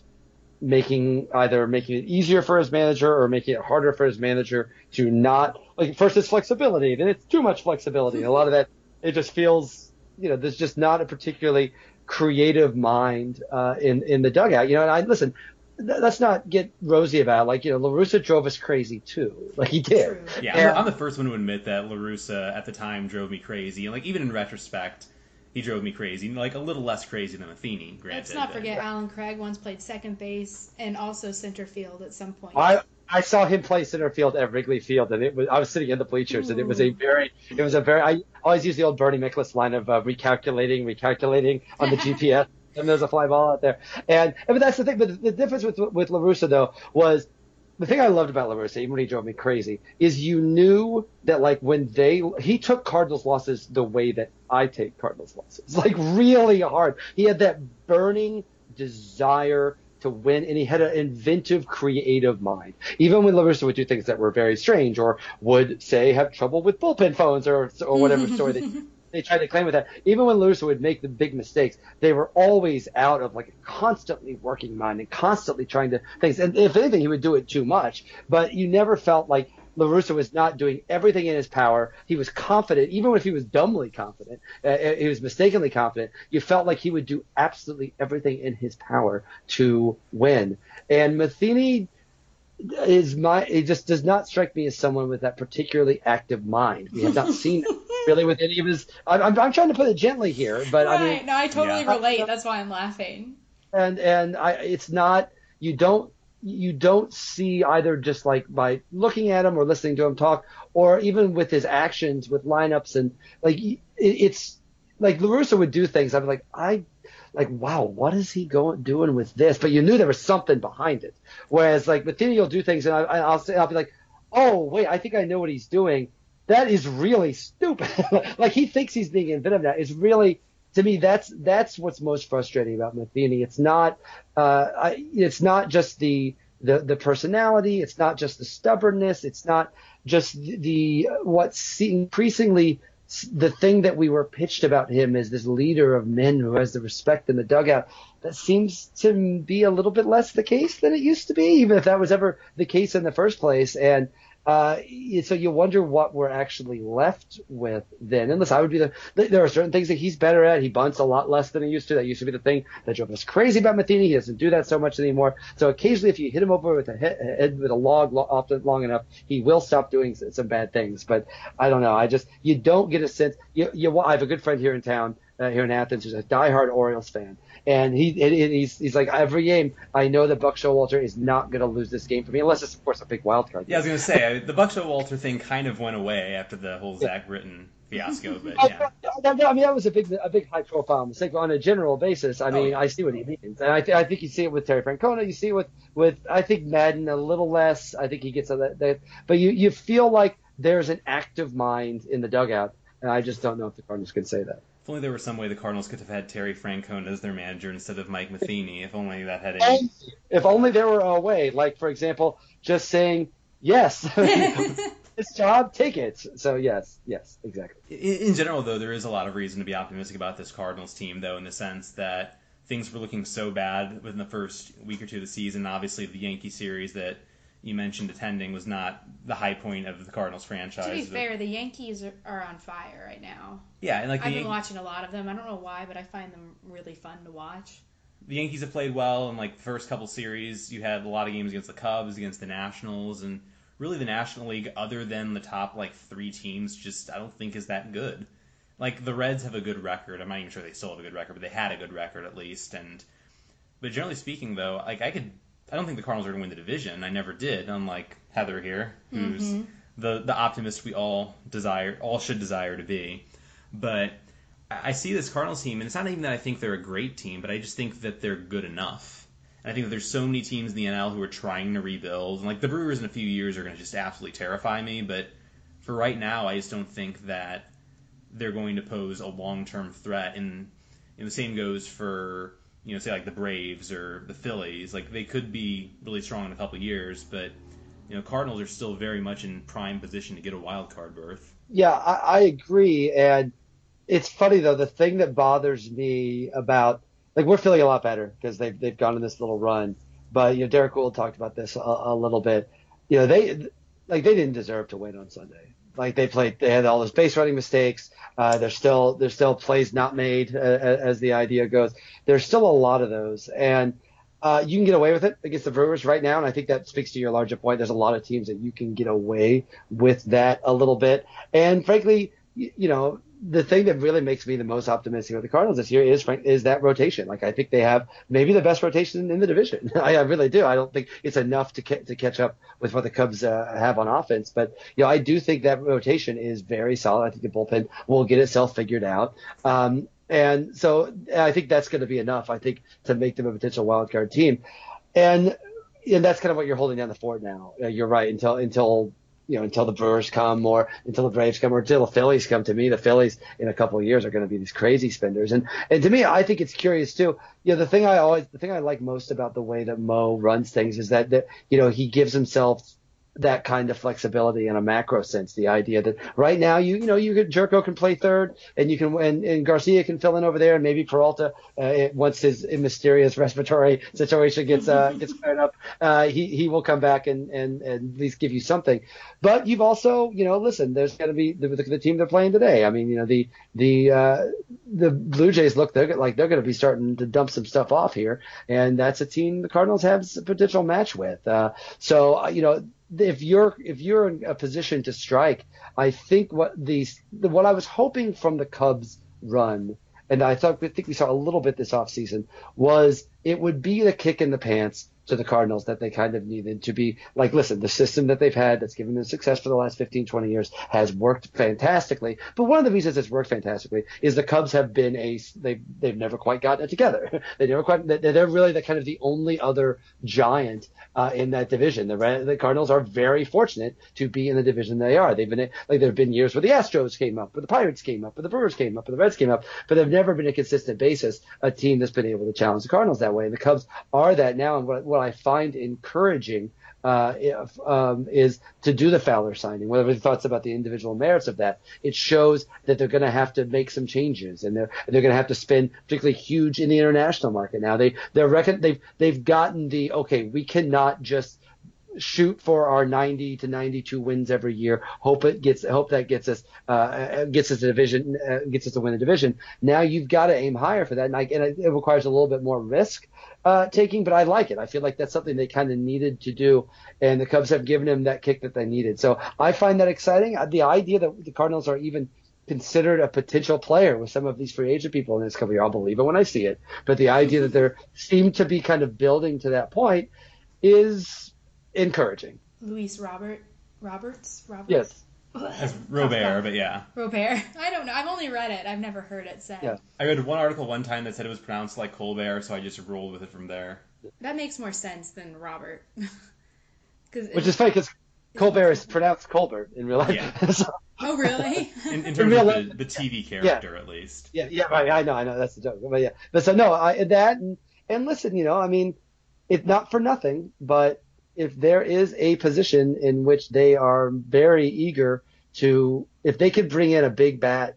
making either making it easier for his manager or making it harder for his manager to not like first it's flexibility then it's too much flexibility and a lot of that it just feels you know there's just not a particularly creative mind uh, in in the dugout you know and I listen th- let's not get rosy about it. like you know La Russa drove us crazy too like he did Yeah. I'm, I'm the first one to admit that La Russa at the time drove me crazy, and like even in retrospect, he drove me crazy, like a little less crazy than Matheny. Granted, Let's not but- forget Allen Craig once played second base and also center field at some point. I I saw him play center field at Wrigley Field, and it was I was sitting in the bleachers, and it was a very it was a very I always use the old Bernie Miklasz line of uh, recalculating, recalculating on the GPS, and there's a fly ball out there, and but that's the thing. But the difference with with La Russa though was the thing I loved about La Russa, even when he drove me crazy, is you knew that like when they he took Cardinals losses the way that I take Cardinals losses, like really hard. He had that burning desire to win, and he had an inventive, creative mind. Even when La Russa would do things that were very strange, or would say have trouble with bullpen phones, or or whatever story that they tried to claim with that. Even when Lewis would make the big mistakes, they were always out of like a constantly working mind and constantly trying to things. And if anything, he would do it too much. But you never felt like La Russa was not doing everything in his power. He was confident, even if he was dumbly confident. Uh, uh, he was mistakenly confident. You felt like he would do absolutely everything in his power to win. And Matheny is my. It just does not strike me as someone with that particularly active mind. We have not seen really with any of his. I'm, I'm, I'm trying to put it gently here, but right. I mean, no, I totally yeah. relate. That's why I'm laughing. And and I, it's not. You don't you don't see either just like by looking at him or listening to him talk, or even with his actions with lineups and like it, it's like La Russa would do things. I'm like I like wow, what is he going doing with this? But you knew there was something behind it. Whereas like Matheny will do things and I, I'll say I'll be like, oh wait, I think I know what he's doing. That is really stupid. like he thinks he's being inventive now. It's really to me, that's that's what's most frustrating about Matheny. It's not uh, I, it's not just the, the the personality. It's not just the stubbornness. It's not just the, what's increasingly the thing that we were pitched about him as this leader of men who has the respect in the dugout. That seems to be a little bit less the case than it used to be, even if that was ever the case in the first place. And uh, so you wonder what we're actually left with then. Unless I would be the, there are certain things that he's better at. He bunts a lot less than he used to. That used to be the thing that drove us crazy about Matheny. He doesn't do that so much anymore. So occasionally, if you hit him over with a head with a log often long enough, he will stop doing some bad things. But I don't know. I just you don't get a sense. You, you I have a good friend here in town, uh, here in Athens, who's a diehard Orioles fan, and he and he's he's like every game I know that Buck Showalter is not going to lose this game for me unless it's of course a big wild card. Yeah, I was going to say the Buck Showalter thing kind of went away after the whole Zach Britton fiasco, but yeah. I mean that was a big a big high profile mistake. But on a general basis, I oh, mean oh, I see what he means, and I th- I think you see it with Terry Francona. You see it with with I think Maddon a little less. I think he gets that, that but you you feel like there's an active mind in the dugout, and I just don't know if the Cardinals can say that. If only there was some way the Cardinals could have had Terry Francona as their manager instead of Mike Matheny. If only that had any. If only there were a way, like for example, just saying yes, this job, take it. So yes, yes, exactly. In, in general, though, there is a lot of reason to be optimistic about this Cardinals team, though, in the sense that things were looking so bad within the first week or two of the season. Obviously, the Yankee series that you mentioned attending was not the high point of the Cardinals franchise. To be fair, the Yankees are, are on fire right now. Yeah, and like I've been watching a lot of them. I don't know why, but I find them really fun to watch. The Yankees have played well in like the first couple series. You had a lot of games against the Cubs, against the Nationals, and really the National League, other than the top like three teams, just I don't think is that good. Like the Reds have a good record. I'm not even sure they still have a good record, but they had a good record at least. And but generally speaking, though, like I could I don't think the Cardinals are going to win the division. I never did, unlike Heather here, who's mm-hmm. the the optimist we all desire, all should desire to be. But I see this Cardinals team, and it's not even that I think they're a great team, but I just think that they're good enough. And I think that there's so many teams in the NL who are trying to rebuild, and like the Brewers in a few years are going to just absolutely terrify me. But for right now, I just don't think that they're going to pose a long term threat. And, and the same goes for you know, say like the Braves or the Phillies, like they could be really strong in a couple years, but you know, Cardinals are still very much in prime position to get a wild card berth. Yeah, I, I agree, and it's funny though. The thing that bothers me about like we're feeling a lot better because they've they've gone on this little run, but you know, Derrick Goold talked about this a, a little bit. You know, they like they didn't deserve to win on Sunday. Like they played, they had all those base running mistakes. Uh, there's still there's still plays not made uh, as the idea goes. There's still a lot of those, and uh, you can get away with it against the Brewers right now. And I think that speaks to your larger point. There's a lot of teams that you can get away with that a little bit. And frankly, you, you know, the thing that really makes me the most optimistic with the Cardinals this year is is that rotation. Like I think they have maybe the best rotation in the division. I, I really do. I don't think it's enough to ca- to catch up with what the Cubs uh, have on offense, but you know I do think that rotation is very solid. I think the bullpen will get itself figured out. Um, and so I think that's going to be enough. I think to make them a potential wild card team, and and that's kind of what you're holding down the fort now. Uh, you're right until until you know, until the Brewers come or until the Braves come or until the Phillies come. To me, the Phillies in a couple of years are going to be these crazy spenders. And and to me, I think it's curious too. You know, the thing I always, the thing I like most about the way that Mo runs things is that that you know he gives himself that kind of flexibility in a macro sense. The idea that right now you you know you could Gyorko can play third and you can and, and Garcia can fill in over there and maybe Peralta uh, once his mysterious respiratory situation gets uh, gets cleared up uh, he he will come back and, and and at least give you something. But you've also you know listen there's going to be the, the, the, team they're playing today. I mean you know the the uh, the Blue Jays look they're like they're going to be starting to dump some stuff off here and that's a team the Cardinals have a potential match with. Uh, so uh, you know if you're if you're in a position to strike, I think what these what I was hoping from the Cubs run, and I thought I think we saw a little bit this offseason, was it would be the kick in the pants to the Cardinals that they kind of needed to be like, listen, the system that they've had that's given them success for the last 15, 20 years has worked fantastically. But one of the reasons it's worked fantastically is the Cubs have been a, they've, they've never quite gotten it together. they never quite, they're really the kind of the only other giant uh, in that division. The, the Cardinals are very fortunate to be in the division they are. They've been, like, there have been years where the Astros came up, where the Pirates came up, where the Brewers came up, where the Reds came up, but they've never been a consistent basis, a team that's been able to challenge the Cardinals that way. And the Cubs are that now. And what, what I find encouraging uh, if, um, is to do the Fowler signing. Whatever the thoughts about the individual merits of that, it shows that they're going to have to make some changes, and they're they're going to have to spend particularly huge in the international market now. They they're reckon they've they've gotten the okay. We cannot just shoot for our 90 to 92 wins every year. Hope it gets, hope that gets us, uh, gets us a division, uh, gets us to win a division. Now you've got to aim higher for that. And, I, and it, requires a little bit more risk, uh, taking, but I like it. I feel like that's something they kind of needed to do. And the Cubs have given him that kick that they needed. So I find that exciting. The idea that the Cardinals are even considered a potential player with some of these free agent people in this year, I'll believe it when I see it. But the idea that they seem to be kind of building to that point is encouraging. Luis Robert Roberts Roberts. Yes. As Robert, but yeah. Robert. I don't know. I've only read it. I've never heard it said. Yeah. I read one article one time that said it was pronounced like Colbert, so I just rolled with it from there. That makes more sense than Robert. Cause Which is funny because Colbert is pronounced Colbert in real life. Yeah. so, oh, really? in, in, terms in of the, the, TV character, yeah. at least. Yeah, yeah, right. I know, I know. That's the joke. But yeah, but so no, I, that and, and listen, you know, I mean, it's not for nothing, but if there is a position in which they are very eager to, if they could bring in a big bat,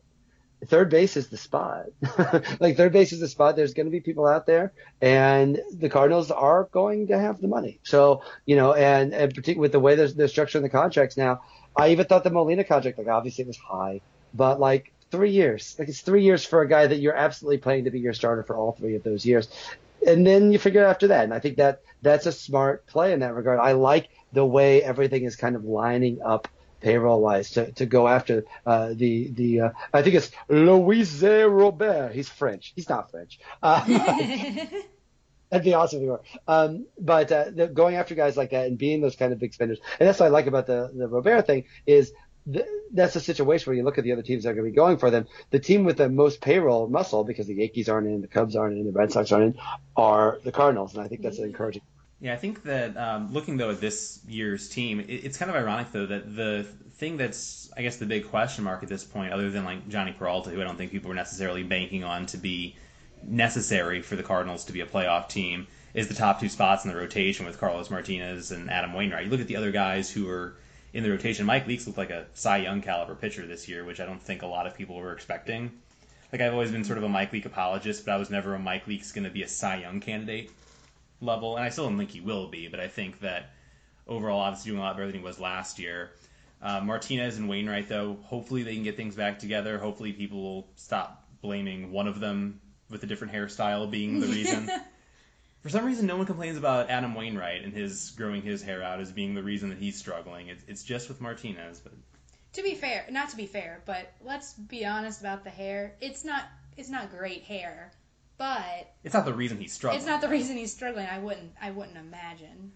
third base is the spot. like third base is the spot. There's going to be people out there, and the Cardinals are going to have the money. So you know, and and particularly with the way they're, they're structuring the contracts now, I even thought the Molina contract, like obviously it was high, but like three years, like it's three years for a guy that you're absolutely playing to be your starter for all three of those years and then you figure after that. And I think that that's a smart play in that regard. I like the way everything is kind of lining up payroll wise to, to go after uh, the the uh, I think it's Luis Robert. He's French. He's not French. Uh, that'd be awesome if he were. Um, but uh, the, going after guys like that and being those kind of big spenders, and that's what I like about the the Robert thing is that's a situation where you look at the other teams that are going to be going for them. The team with the most payroll muscle, because the Yankees aren't in, the Cubs aren't in, the Red Sox aren't in, are the Cardinals, and I think that's encouraging. Yeah, I think that um, looking though at this year's team, it, it's kind of ironic though that the thing that's I guess the big question mark at this point, other than like Jhonny Peralta, who I don't think people were necessarily banking on to be necessary for the Cardinals to be a playoff team, is the top two spots in the rotation with Carlos Martinez and Adam Wainwright. You look at the other guys who are in the rotation. Mike Leake looked like a Cy Young caliber pitcher this year, which I don't think a lot of people were expecting. Like I've always been sort of a Mike Leake apologist, but I was never a Mike Leake's going to be a Cy Young candidate level, and I still don't think he will be. But I think that overall, obviously doing a lot better than he was last year. Uh, Martinez and Wainwright, though, hopefully they can get things back together. Hopefully people will stop blaming one of them with a different hairstyle being the reason. For some reason, no one complains about Adam Wainwright and his growing his hair out as being the reason that he's struggling. It's, it's just with Martinez, but to be fair, not to be fair, but let's be honest about the hair. It's not it's not great hair, but it's not the reason he's struggling. It's not the reason he's struggling. I wouldn't I wouldn't imagine.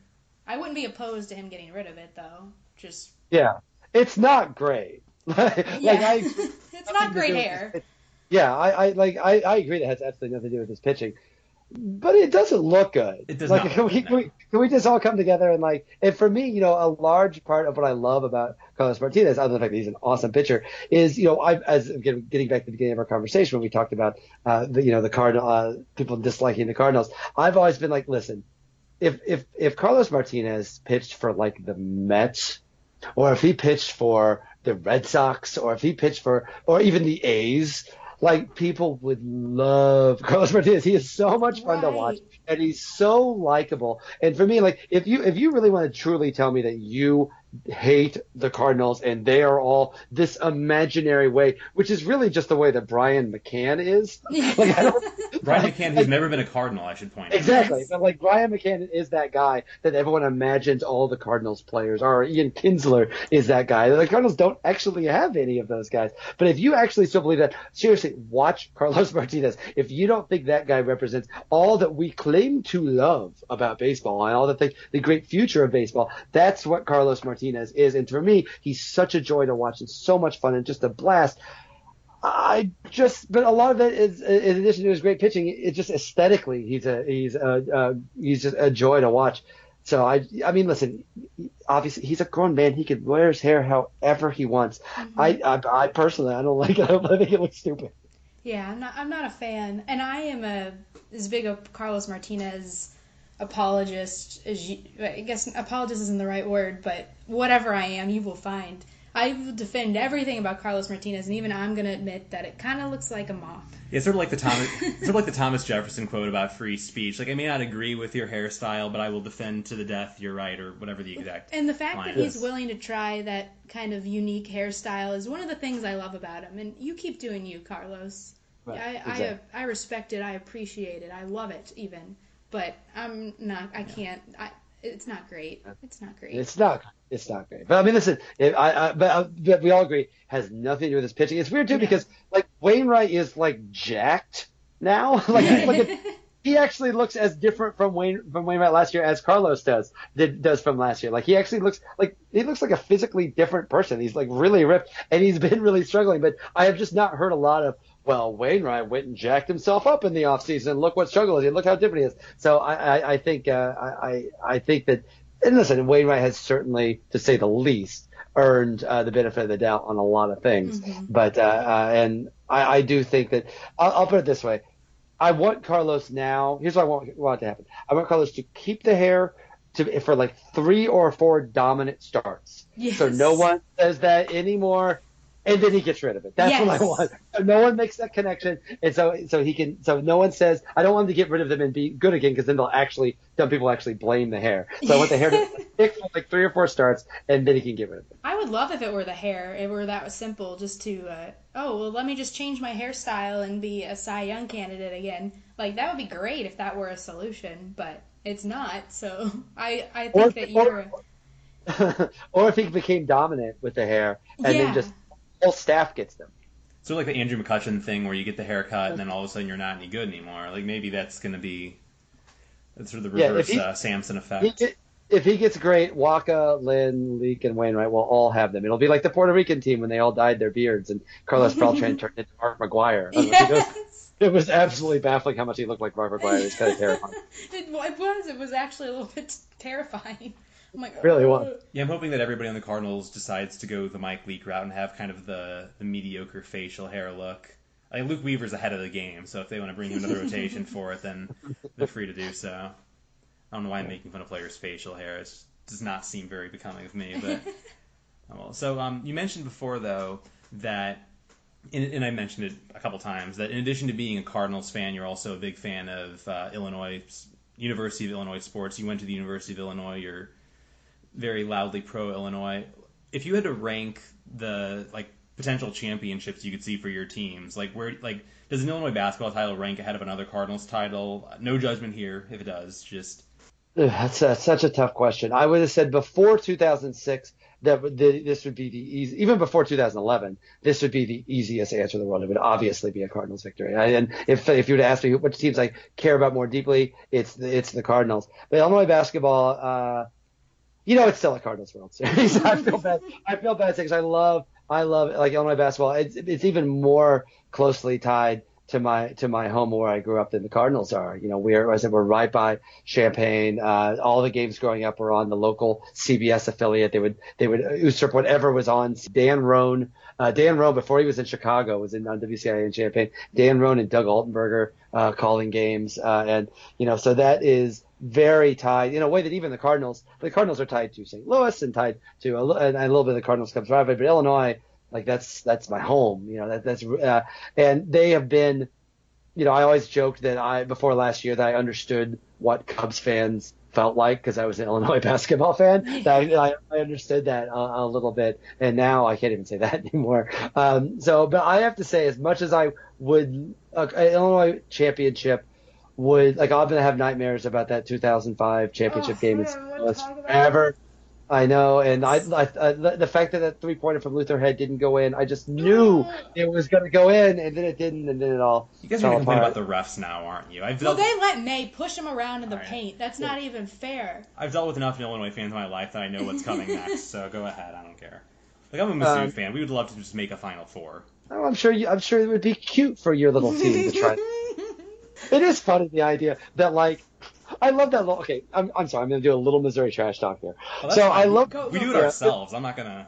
I wouldn't be opposed to him getting rid of it though. Just yeah, it's not great. like yeah. I, it's not great hair. It, yeah, I, I like I, I agree that has absolutely nothing to do with his pitching but it doesn't look good. It does like, not. Can we, can, we, can we just all come together and like, and for me, you know, a large part of what I love about Carlos Martinez, other than the fact that he's an awesome pitcher, is you know, I as getting back to the beginning of our conversation when we talked about uh, the you know the Cardinal uh, people disliking the Cardinals, I've always been like, listen, if if if Carlos Martinez pitched for like the Mets, or if he pitched for the Red Sox, or if he pitched for, or even the A's, like people would love Carlos Martinez. He is so much fun right. to watch, and he's so likable. And for me, like if you if you really want to truly tell me that you hate the Cardinals and they are all this imaginary way, which is really just the way that Brian McCann is. Like, Brian McCann, who's never been a Cardinal, I should point out. Exactly. But like Brian McCann is that guy that everyone imagines all the Cardinals players are. Ian Kinsler is that guy. The Cardinals don't actually have any of those guys. But if you actually still believe that, seriously, watch Carlos Martinez. If you don't think that guy represents all that we claim to love about baseball and all the things, the great future of baseball, that's what Carlos Martinez Martinez is. And for me, he's such a joy to watch and so much fun and just a blast. I just, but a lot of it is, in addition to his great pitching, it's just aesthetically, he's a, he's a, uh, he's just a joy to watch. So I, I mean, listen, obviously he's a grown man. He can wear his hair however he wants. Mm-hmm. I, I, I personally, I don't like it. I think it looks stupid. Yeah, I'm not, I'm not a fan, and I am a as big a Carlos Martinez apologist as you, I guess apologist isn't the right word, but whatever I am, you will find. I will defend everything about Carlos Martinez, and even I'm going to admit that it kind of looks like a moth. Yeah, sort of like the Thomas, sort of like the Thomas Jefferson quote about free speech. Like I may not agree with your hairstyle, but I will defend to the death your right, or whatever the exact. And the fact that he's willing to try that kind of unique hairstyle is one of the things I love about him. And you keep doing you, Carlos. Right, I, exactly. I I respect it. I appreciate it. I love it even but I'm not. I can't. I, it's not great. It's not great. It's not. It's not great. But I mean, listen. If I, I but, uh, but we all agree has nothing to do with his pitching. It's weird too because like Wainwright is like jacked now. like like a, he actually looks as different from Wayne from Wainwright last year as Carlos does did, does from last year. Like he actually looks like he looks like a physically different person. He's like really ripped and he's been really struggling. But I have just not heard a lot of well, Wainwright went and jacked himself up in the offseason. Look what struggle is he. Look how different he is. So I, I, I think uh, I, I think that and listen, Wainwright has certainly, to say the least, earned uh, the benefit of the doubt on a lot of things. Mm-hmm. But uh, uh, and I, I do think that I'll, I'll, put it this way: I want Carlos now. Here's what I want, want to happen: I want Carlos to keep the hair to for like three or four dominant starts. Yes. So no one says that anymore and then he gets rid of it. That's yes. what I want. No one makes that connection, and so so he can. So no one says I don't want him to get rid of them and be good again because then they'll actually some people actually blame the hair. So I want the hair to stick for like three or four starts, and then he can get rid of it. I would love if it were the hair. It were that simple, just to uh, oh well, let me just change my hairstyle and be a Cy Young candidate again. Like that would be great if that were a solution, but it's not. So I I think or, that you're. Or, or if he became dominant with the hair and yeah. then just whole staff gets them. So like the Andrew McCutchen thing, where you get the haircut and then all of a sudden you're not any good anymore. Like maybe that's going to be that's sort of the reverse yeah, he, uh, Samson effect. He, if he gets great, Wacha, Lynn, Leake, and Wainwright will all have them. It'll be like the Puerto Rican team when they all dyed their beards and Carlos Beltran turned into Mark McGwire. Yes. It was absolutely baffling how much he looked like Mark McGwire. It was kind of terrifying. it, it was. It was actually a little bit terrifying. I'm like, really was. Yeah, I'm hoping that everybody on the Cardinals decides to go the Mike Leake route and have kind of the, the mediocre facial hair look. Like Luke Weaver's ahead of the game, so if they want to bring him another rotation for it, then they're free to do so. I don't know why I'm making fun of players' facial hair. It does not seem very becoming of me, but oh well. So um, you mentioned before though that, and I mentioned it a couple times, that in addition to being a Cardinals fan, you're also a big fan of uh, Illinois University of Illinois sports. You went to the University of Illinois. You're very loudly pro Illinois. If you had to rank the like potential championships you could see for your teams, like where like does an Illinois basketball title rank ahead of another Cardinals title? No judgment here if it does. Just that's, such a tough question. I would have said before 2006 that the, this would be the easy, even before 2011, this would be the easiest answer in the world. It would obviously be a Cardinals victory. And if if you would ask me which teams I care about more deeply, it's the, it's the Cardinals. But Illinois basketball. Uh, you know, it's still a Cardinals World Series. I feel bad. I feel bad because I love, I love like Illinois basketball. It's it's even more closely tied to my to my home where I grew up than the Cardinals are. You know, we're I said we're right by Champaign. Uh, all the games growing up were on the local CBS affiliate. They would they would usurp whatever was on. Dan Roan, uh, Dan Roan before he was in Chicago was in on WCIA in Champaign. Dan Roan and Doug Altenberger uh, calling games, uh, and you know, so that is very tied in a way that even the Cardinals, the Cardinals are tied to St. Louis and tied to a, and a little bit of the Cardinals Cubs rivalry, but Illinois, like that's that's my home. You know that that's uh, and they have been. You know, I always joked that I before last year that I understood what Cubs fans felt like because I was an Illinois basketball fan. I, I understood that a, a, little bit, and now I can't even say that anymore. Um, so, but I have to say, as much as I would, uh, Illinois championship would like, I'm gonna have nightmares about that 2005 championship oh, game. It's ever. I know, and I, I, I, the fact that that three pointer from Luther Head didn't go in, I just knew it was going to go in, and then it didn't, and then it all. You guys are complaining about the refs now, aren't you? I've dealt... Well, they let May push him around in the right. paint. That's not even fair. I've dealt with enough Illinois fans in my life that I know what's coming next. So go ahead, I don't care. Like I'm a Mizzou um, fan. We would love to just make a Final Four. Oh, I'm sure. You, I'm sure it would be cute for your little team to try. it is funny the idea that like I love that. Little, okay, I'm, I'm sorry. I'm going to do a little Missouri trash talk here. Oh, well, so fine. I love. Go, we do it ourselves. I'm not gonna.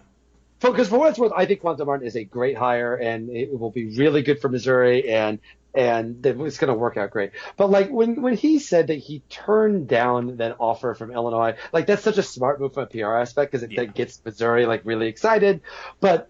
Because for, for what it's worth, I think Cuonzo Martin is a great hire, and it will be really good for Missouri, and and it's going to work out great. But like when when he said that he turned down that offer from Illinois, like that's such a smart move from a PR aspect because it yeah. gets Missouri like really excited. But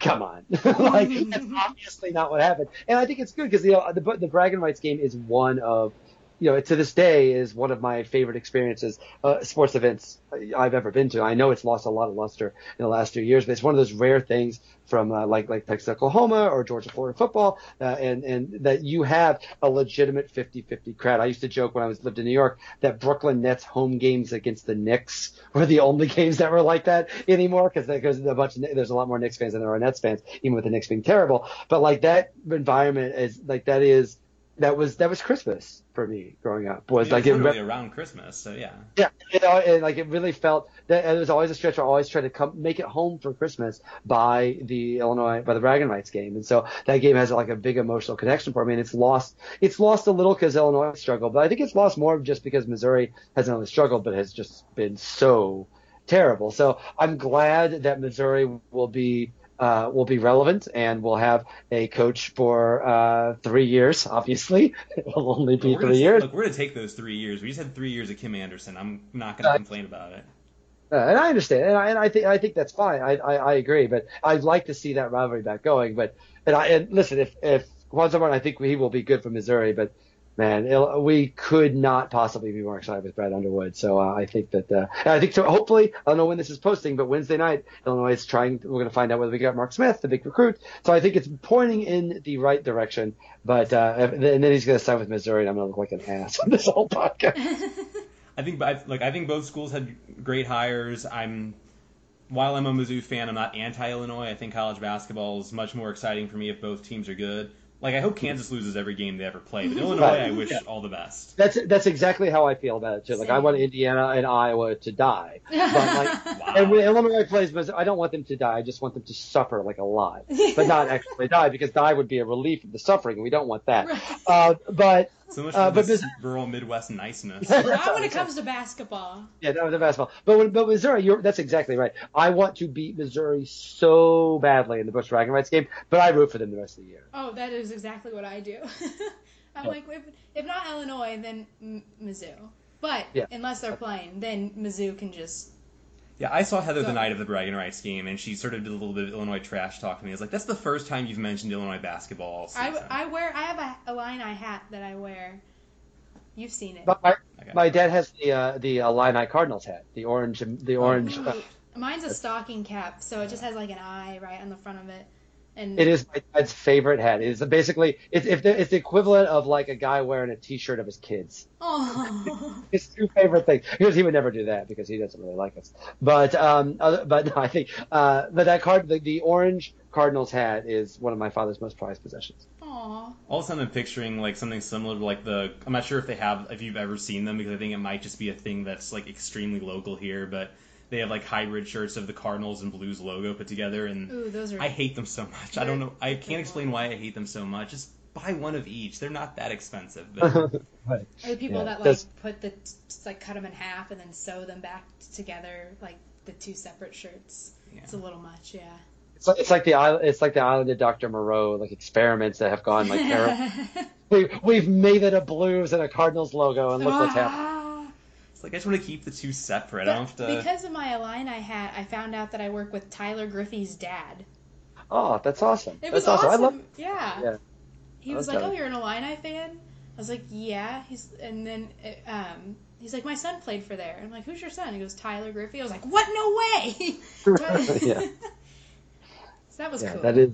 come on, like that's obviously not what happened. And I think it's good because uh, the, the the Bragging Rights game is one of you know, to this day is one of my favorite experiences, uh, sports events I've ever been to. I know it's lost a lot of luster in the last few years, but it's one of those rare things from uh, like like Texas Oklahoma or Georgia Florida football, uh, and and that you have a legitimate 50-50 crowd. I used to joke when I was lived in New York that Brooklyn Nets home games against the Knicks were the only games that were like that anymore because there's a bunch of there's a lot more Knicks fans than there are Nets fans, even with the Knicks being terrible. But like that environment is like that is that was that was Christmas for me growing up. Was yeah, like it, really around Christmas, so yeah. Yeah, you know, and like it really felt that it was always a stretch. I always tried to come make it home for Christmas by the Illinois by the Bragging Rights game, and so that game has like a big emotional connection for me. And it's lost it's lost a little because Illinois struggled, but I think it's lost more just because Missouri hasn't only struggled, but has just been so terrible. So I'm glad that Missouri will be uh, will be relevant and we'll have a coach for uh, three years. Obviously, it will only be three gonna, years. Look, we're going to take those three years. We just had three years of Kim Anderson. I'm not going to uh, complain about it. Uh, and I understand, and I, and I think I think that's fine. I, I, I agree, but I'd like to see that rivalry back going. But and I and listen, if if Juan Martin, I think he will be good for Missouri, but man, we could not possibly be more excited with Brad Underwood. So uh, I think that, uh, I think so. Hopefully, I don't know when this is posting, but Wednesday night, Illinois is trying. We're going to find out whether we got Mark Smith, the big recruit. So I think it's pointing in the right direction. But uh, and then he's going to sign with Missouri, and I'm going to look like an ass on this whole podcast. I think, like, I think both schools had great hires. I'm while I'm a Mizzou fan, I'm not anti-Illinois. I think college basketball is much more exciting for me if both teams are good. Like I hope Kansas loses every game they ever play, but Illinois, right. I wish yeah. all the best. That's that's exactly how I feel about it too. Like Same. I want Indiana and Iowa to die, but like, wow. and when Illinois plays, but I don't want them to die. I just want them to suffer like a lot, but not actually die because die would be a relief of the suffering, and we don't want that. Right. Uh, but so much uh, but this rural Midwest niceness. Not when it comes to basketball. Yeah, not with the basketball. But when, but Missouri, you're, that's exactly right. I want to beat Missouri so badly in the Busch Bragging Rights game, but I root for them the rest of the year. Oh, that is exactly what I do. I'm like, if, if, not Illinois, then M- Mizzou. But yeah. unless they're playing, then Mizzou can just yeah, I saw Heather the night of the Bragging Rights game, and she sort of did a little bit of Illinois trash talk to me. I was like, "That's the first time you've mentioned Illinois basketball." I, I wear I have a Illini hat that I wear. You've seen it. But my, okay. my dad has the uh, the Illini Cardinals hat, the orange the orange. Uh, Mine's a stocking cap, so it just has like an eye right on the front of it. And it is my dad's favorite hat. It's basically it's if the, it's the equivalent of like a guy wearing a T-shirt of his kids. Oh. his two favorite things. Because he would never do that because he doesn't really like us. But um, other, but no, I think uh, but that card the, the orange Cardinals hat is one of my father's most prized possessions. Aww. All of a sudden, I'm picturing like something similar to like the. I'm not sure if they have if you've ever seen them because I think it might just be a thing that's like extremely local here, but they have like hybrid shirts of the Cardinals and Blues logo put together, and Ooh, those are I hate them so much. I don't know. I can't explain why I hate them so much. Just buy one of each. They're not that expensive. But... right. Or the people yeah. that like That's... put the just like cut them in half and then sew them back together like the two separate shirts. Yeah. It's a little much, yeah. It's like, it's like the it's like the island of Dr. Moreau, like experiments that have gone like we we've made it a Blues and a Cardinals logo, and look what's happened. It's like I just want to keep the two separate. But I don't have to. Because of my Illini hat, I found out that I work with Tyler Griffey's dad. Oh, that's awesome. It was that's awesome. I love. yeah. Yeah. He was Okay. like, "Oh, you're an Illini fan?" I was like, "Yeah." He's and then uh, um, he's like, "My son played for there." I'm like, "Who's your son?" He goes, "Tyler Griffey." I was like, "What? No way!" Yeah. So that was yeah, cool. that is.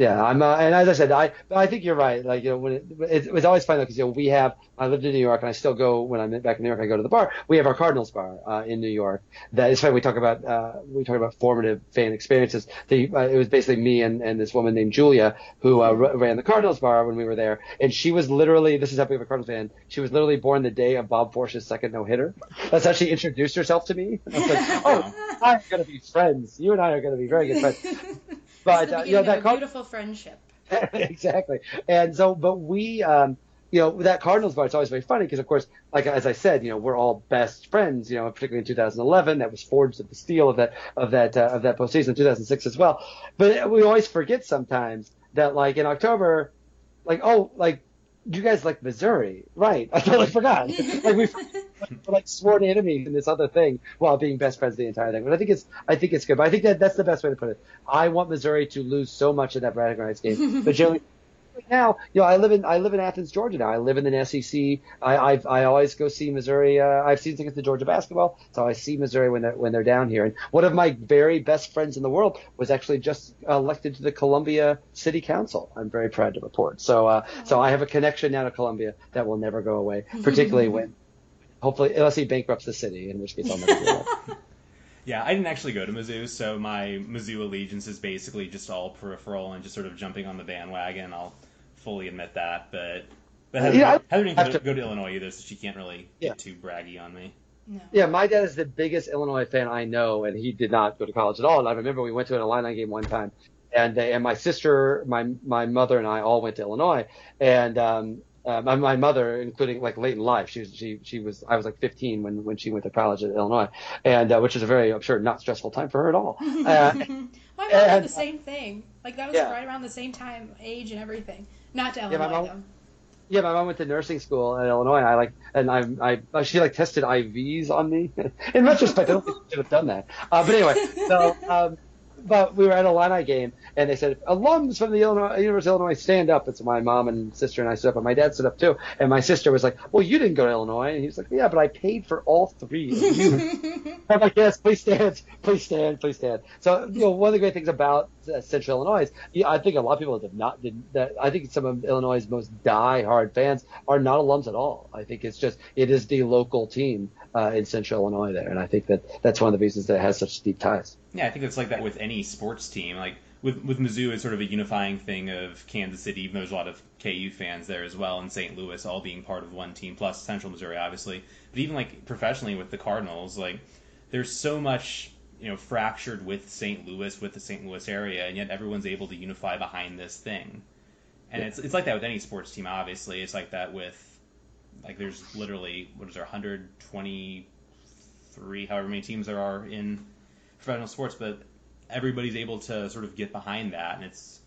Yeah, I'm, uh, and as I said, I I think you're right. Like you know, when it, it, was always fun because you know we have. I lived in New York, and I still go when I'm back in New York. I go to the bar. We have our Cardinals bar uh, in New York. That is funny. We talk about uh, we talk about formative fan experiences. The, uh, it was basically me and, and this woman named Julia who uh, ran the Cardinals bar when we were there, and she was literally this is how big of a Cardinals fan. She was literally born the day of Bob Forsch's second no hitter. That's how she introduced herself to me. I was like, oh, I'm gonna be friends. You and I are gonna be very good friends. But uh, you know that Card- beautiful friendship. exactly. And so, but we, um, you know, that Cardinals bar, it's always very funny because, of course, like as I said, you know, we're all best friends. You know, particularly in 2011, that was forged at the steel of that of that uh, of that postseason. 2006 as well. But we always forget sometimes that, like in October, like oh, like you guys like Missouri, right? I totally forgot. like we we're like sworn enemies in this other thing while being best friends the entire thing. But I think it's I think it's good. But I think that that's the best way to put it. I want Missouri to lose so much in that Bragging Rights game, but generally. Now, you know, I live in I live in Athens, Georgia. Now I live in an SEC. I I've, I always go see Missouri. Uh, I've seen tickets to Georgia basketball, so I see Missouri when they're when they're down here. And one of my very best friends in the world was actually just elected to the Columbia City Council. I'm very proud to report. So uh, so I have a connection now to Columbia that will never go away, particularly when hopefully unless he bankrupts the city, in which case I'll never do that. Yeah, I didn't actually go to Mizzou, so my Mizzou allegiance is basically just all peripheral and just sort of jumping on the bandwagon. I'll fully admit that, but but Heather, yeah, Heather didn't I go have to, go to Illinois either, so she can't really Yeah. get too braggy on me. No. Yeah, my dad is the biggest Illinois fan I know, and he did not go to college at all. And I remember we went to an Illini game one time, and uh, and my sister, my my mother, and I all went to Illinois, and um, uh, my my mother, including like late in life, she was she she was I was like 15 when when she went to college at Illinois, and uh, which is a very I'm sure not stressful time for her at all. Uh, My mom did the same thing. Like that was Yeah. right around the same time, age and everything. Not to Illinois mom- though. Yeah, my mom went to nursing school at Illinois. And I like, and I, I, she like tested IVs on me. In retrospect, I don't think she should have done that. Uh, but anyway, so, um, but we were at a Illini game, and they said, "Alums from the Illinois, University of Illinois, stand up." And so my mom and sister and I stood up, and my dad stood up too. And my sister was like, "Well, you didn't go to Illinois," and he was like, "Yeah, but I paid for all three of you." I'm like, yes, please stand, please stand, please stand. So, you know, one of the great things about uh, Central Illinois is, yeah, I think a lot of people have not did that. I think some of Illinois' most die-hard fans are not alums at all. I think it's just it is the local team uh, in Central Illinois there, and I think that that's one of the reasons that it has such deep ties. Yeah, I think it's like that with any sports team. Like with with Mizzou, it's sort of a unifying thing of Kansas City. Even though there's a lot of KU fans there as well, and St. Louis all being part of one team, plus Central Missouri, obviously. But even like professionally with the Cardinals, like there's so much you know fractured with St. Louis, with the St. Louis area, and yet everyone's able to unify behind this thing. And it's it's like that with any sports team. Obviously, it's like that with like there's literally what is there 123 however many teams there are in professional sports, but everybody's able to sort of get behind that, and it's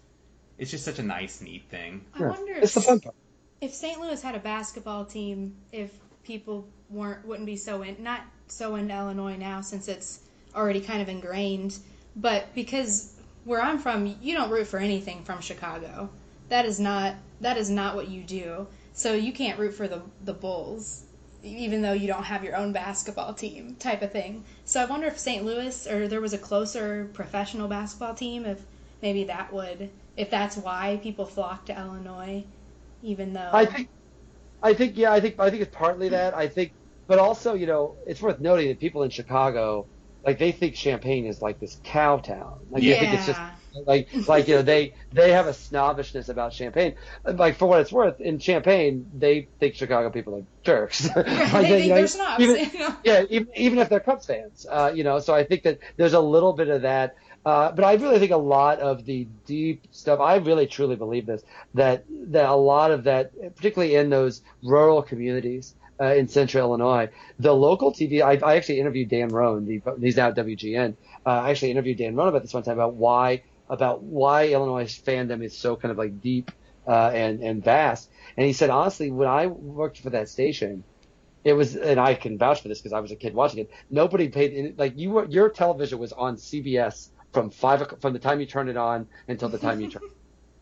it's just such a nice, neat thing. I wonder It's the if, fun part. if St. Louis had a basketball team, if people weren't wouldn't be so in not so into Illinois now since it's already kind of ingrained, but because where I'm from, you don't root for anything from Chicago. That is not that is not what you do. So you can't root for the the Bulls even though you don't have your own basketball team type of thing. So I wonder if St. Louis or there was a closer professional basketball team if maybe that would if that's why people flock to Illinois even though I think, I think, yeah, I think, I think it's partly that. I think, but also, you know, it's worth noting that people in Chicago, like, they think Champaign is like this cow town. Like, yeah. they think it's just like, like you know, they they have a snobbishness about Champaign. Like, for what it's worth, in Champaign they think Chicago people are jerks. Like, they you think know, they're snobs. even- you know? yeah, even, even if they're Cubs fans, uh, you know. So I think that there's a little bit of that. Uh, but I really think a lot of the deep stuff. I really truly believe this that that a lot of that, particularly in those rural communities uh, in Central Illinois, the local TV. I, I actually interviewed Dan Roan. The, he's now at WGN. Uh, I actually interviewed Dan Roan about this one time about why about why Illinois fandom is so kind of like deep uh, and and vast. And he said honestly, when I worked for that station, it was, and I can vouch for this because I was a kid watching it. Nobody paid in like you were. Your television was on CBS from five o'clock- from the time you turned it on until the time you turned.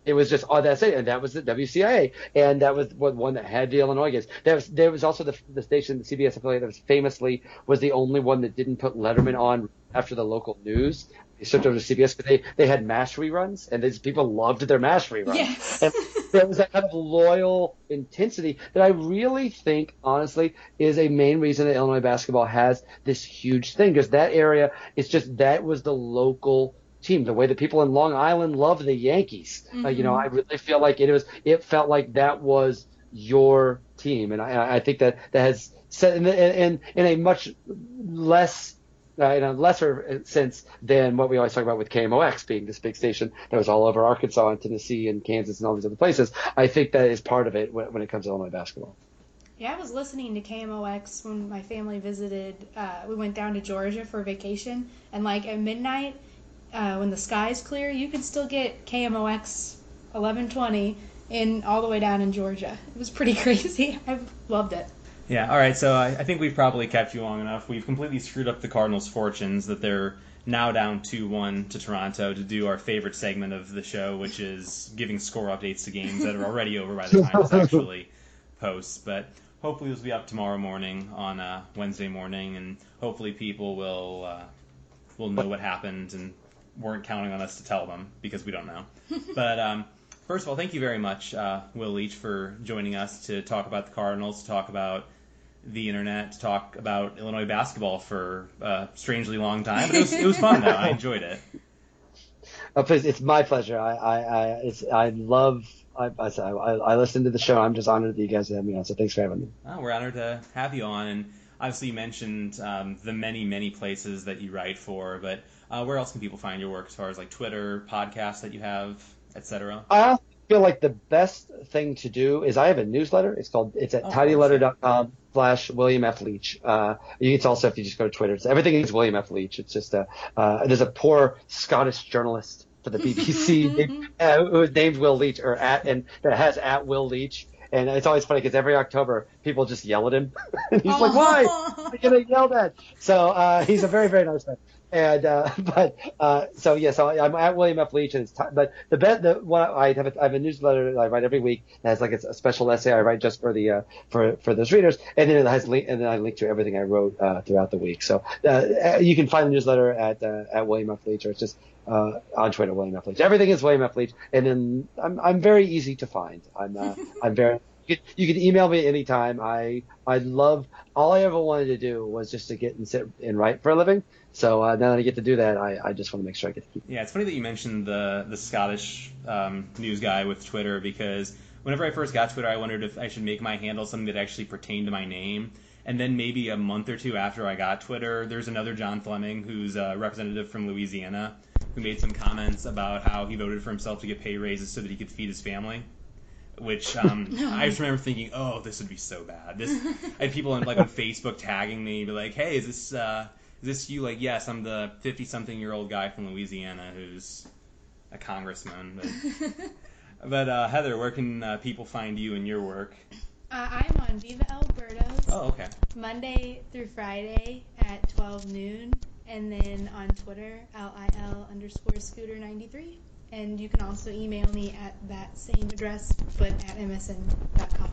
It was just oh that's it, and that was the WCIA, and that was what one that had the Illinois games. There was there was also the the station, the CBS affiliate that was famously was the only one that didn't put Letterman on after the local news. They switched over to CBS, but they they had Mash reruns, and these people loved their Mash reruns. Yes. And there was that kind of loyal intensity that I really think, honestly, is a main reason that Illinois basketball has this huge thing because that area, it's just that was the local team. The way that people in Long Island love the Yankees, uh, you know, I really feel like it was. It felt like that was your team, and I, I think that that has set in, in, in a much less uh, in a lesser sense than what we always talk about with KMOX being this big station that was all over Arkansas and Tennessee and Kansas and all these other places. I think that is part of it when, when it comes to Illinois basketball. Yeah, I was listening to KMOX when my family visited. Uh, we went down to Georgia for vacation, and like at midnight, uh, when the sky's clear, you can still get KMOX 1120 in all the way down in Georgia. It was pretty crazy. I loved it. Yeah, all right. So I, I think we've probably kept you long enough. We've completely screwed up the Cardinals' fortunes that they're now down 2 1 to Toronto to do our favorite segment of the show, which is giving score updates to games that are already over by the time this actually posts. But hopefully, this will be up tomorrow morning on uh, Wednesday morning, and hopefully, people will uh, will know what happened and weren't counting on us to tell them because we don't know. but um, first of all, thank you very much, uh, Will Leitch, for joining us to talk about the Cardinals, to talk about the internet, to talk about Illinois basketball for a strangely long time. But it was, it was fun, though. I enjoyed it. Oh, it's my pleasure. I, I, I, it's, I love. I, I, I, I listen to the show. I'm just honored that you guys have me on. So thanks for having me. Oh, we're honored to have you on, and obviously you mentioned um, the many, many places that you write for. But uh, where else can people find your work, as far as like Twitter, podcasts that you have, etc.? I feel like the best thing to do is I have a newsletter. It's called. It's at Oh, tinyletter.com slash William F Leitch. Uh, it's also if you just go to Twitter. It's, everything is William F Leitch. It's just a. Uh, there's a poor Scottish journalist for the BBC named- uh, who's named Will Leitch or at and that has at Will Leitch. And it's always funny because every October people just yell at him. and he's like, "Why? I'm getting yell at." So uh, he's a very very nice man. And uh, but uh, so yeah, so I'm at William F. Leitch, and it's but the bet the one I have a, I have a newsletter that I write every week that has like a, special essay I write just for the uh, for for those readers, and then it has link and then I link to everything I wrote uh, throughout the week. So uh, you can find the newsletter at uh, at William F. Leitch, or it's just uh, on Twitter William F. Leitch. Everything is William F. Leitch, and then I'm I'm very easy to find. I'm uh, I'm very you can, you can email me anytime. I I love all I ever wanted to do was just to get and sit and write for a living. So uh, now that I get to do that, I, I just want to make sure I get to keep. Yeah, it's funny that you mentioned the the Scottish um, news guy with Twitter because whenever I first got Twitter, I wondered if I should make my handle something that actually pertained to my name. And then maybe a month or two after I got Twitter, there's another John Fleming who's a representative from Louisiana who made some comments about how he voted for himself to get pay raises so that he could feed his family. Which um, I just remember thinking, oh, this would be so bad. This I had people on, like on Facebook tagging me, be like, hey, is this uh, is this you? Like, yes, I'm the 50 something year old guy from Louisiana who's a congressman. But, but uh, Heather, where can uh, people find you and your work? Uh, I'm on Viva El Birdos Oh, okay. Monday through Friday at 12 noon, and then on Twitter, LIL underscore scooter 93. And you can also email me at that same address, but at msn.com.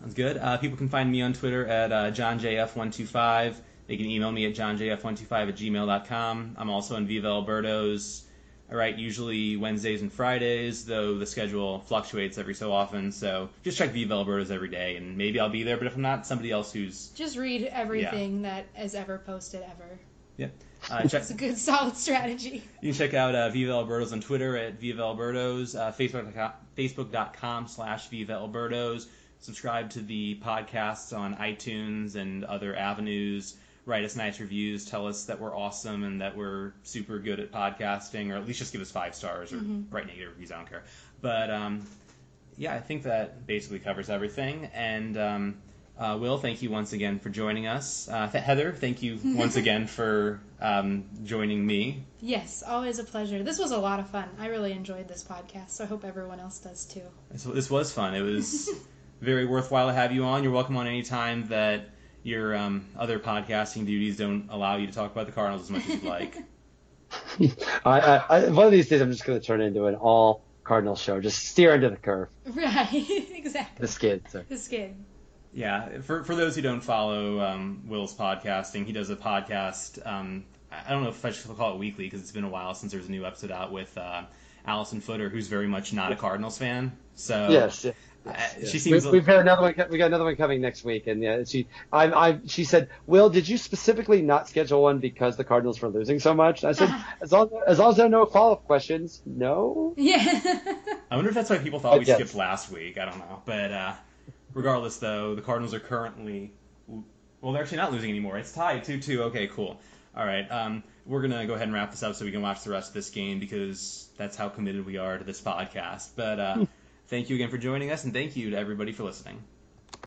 Sounds good. Uh, people can find me on Twitter at uh, JohnJF125. They can email me at JohnJF125 at gmail.com. I'm also on Viva El Birdos. I write usually Wednesdays and Fridays, though the schedule fluctuates every so often. So just check Viva El Birdos every day, and maybe I'll be there. But if I'm not, somebody else who's Just read everything that is ever posted ever. yeah. Uh, check, It's a good, solid strategy. You can check out uh, Viva El Birdos on Twitter at Viva El Birdos, uh, Facebook.com, Facebook.com slash Viva El Birdos. Subscribe to the podcasts on iTunes and other avenues. Write us nice reviews. Tell us that we're awesome and that we're super good at podcasting, or at least just give us five stars or write negative reviews. I don't care. But um, yeah, I think that basically covers everything. And um, uh, Will, thank you once again for joining us. Uh, Th- Heather, thank you once again for um, joining me. Yes, always a pleasure. This was a lot of fun. I really enjoyed this podcast, so I hope everyone else does too. This, this was fun. It was very worthwhile to have you on. You're welcome on any time that your um, other podcasting duties don't allow you to talk about the Cardinals as much as you'd like. I, I, I, one of these days, I'm just going to turn into an all Cardinals show. Just steer into the curve. Right, exactly. The skid. So. The skid. Yeah, for for those who don't follow um, Will's podcasting, he does a podcast. Um, I don't know if I should call it weekly because it's been a while since there's a new episode out with uh, Alyson Footer, who's very much not a Cardinals fan. So yes, yes, uh, yes. she seems. We've, we've got another one. We got another one coming next week, and yeah, she, I, I, she said, "Will, did you specifically not schedule one because the Cardinals were losing so much?" And I said, "As long as long as there are no follow up questions, no." Yeah. I wonder if that's why people thought we Yes. skipped last week. I don't know, but uh, regardless, though, the Cardinals are currently well, they're actually not losing anymore. It's tied two two. Okay, cool. All right, um, we're gonna go ahead and wrap this up so we can watch the rest of this game because that's how committed we are to this podcast. But uh, thank you again for joining us, and thank you to everybody for listening.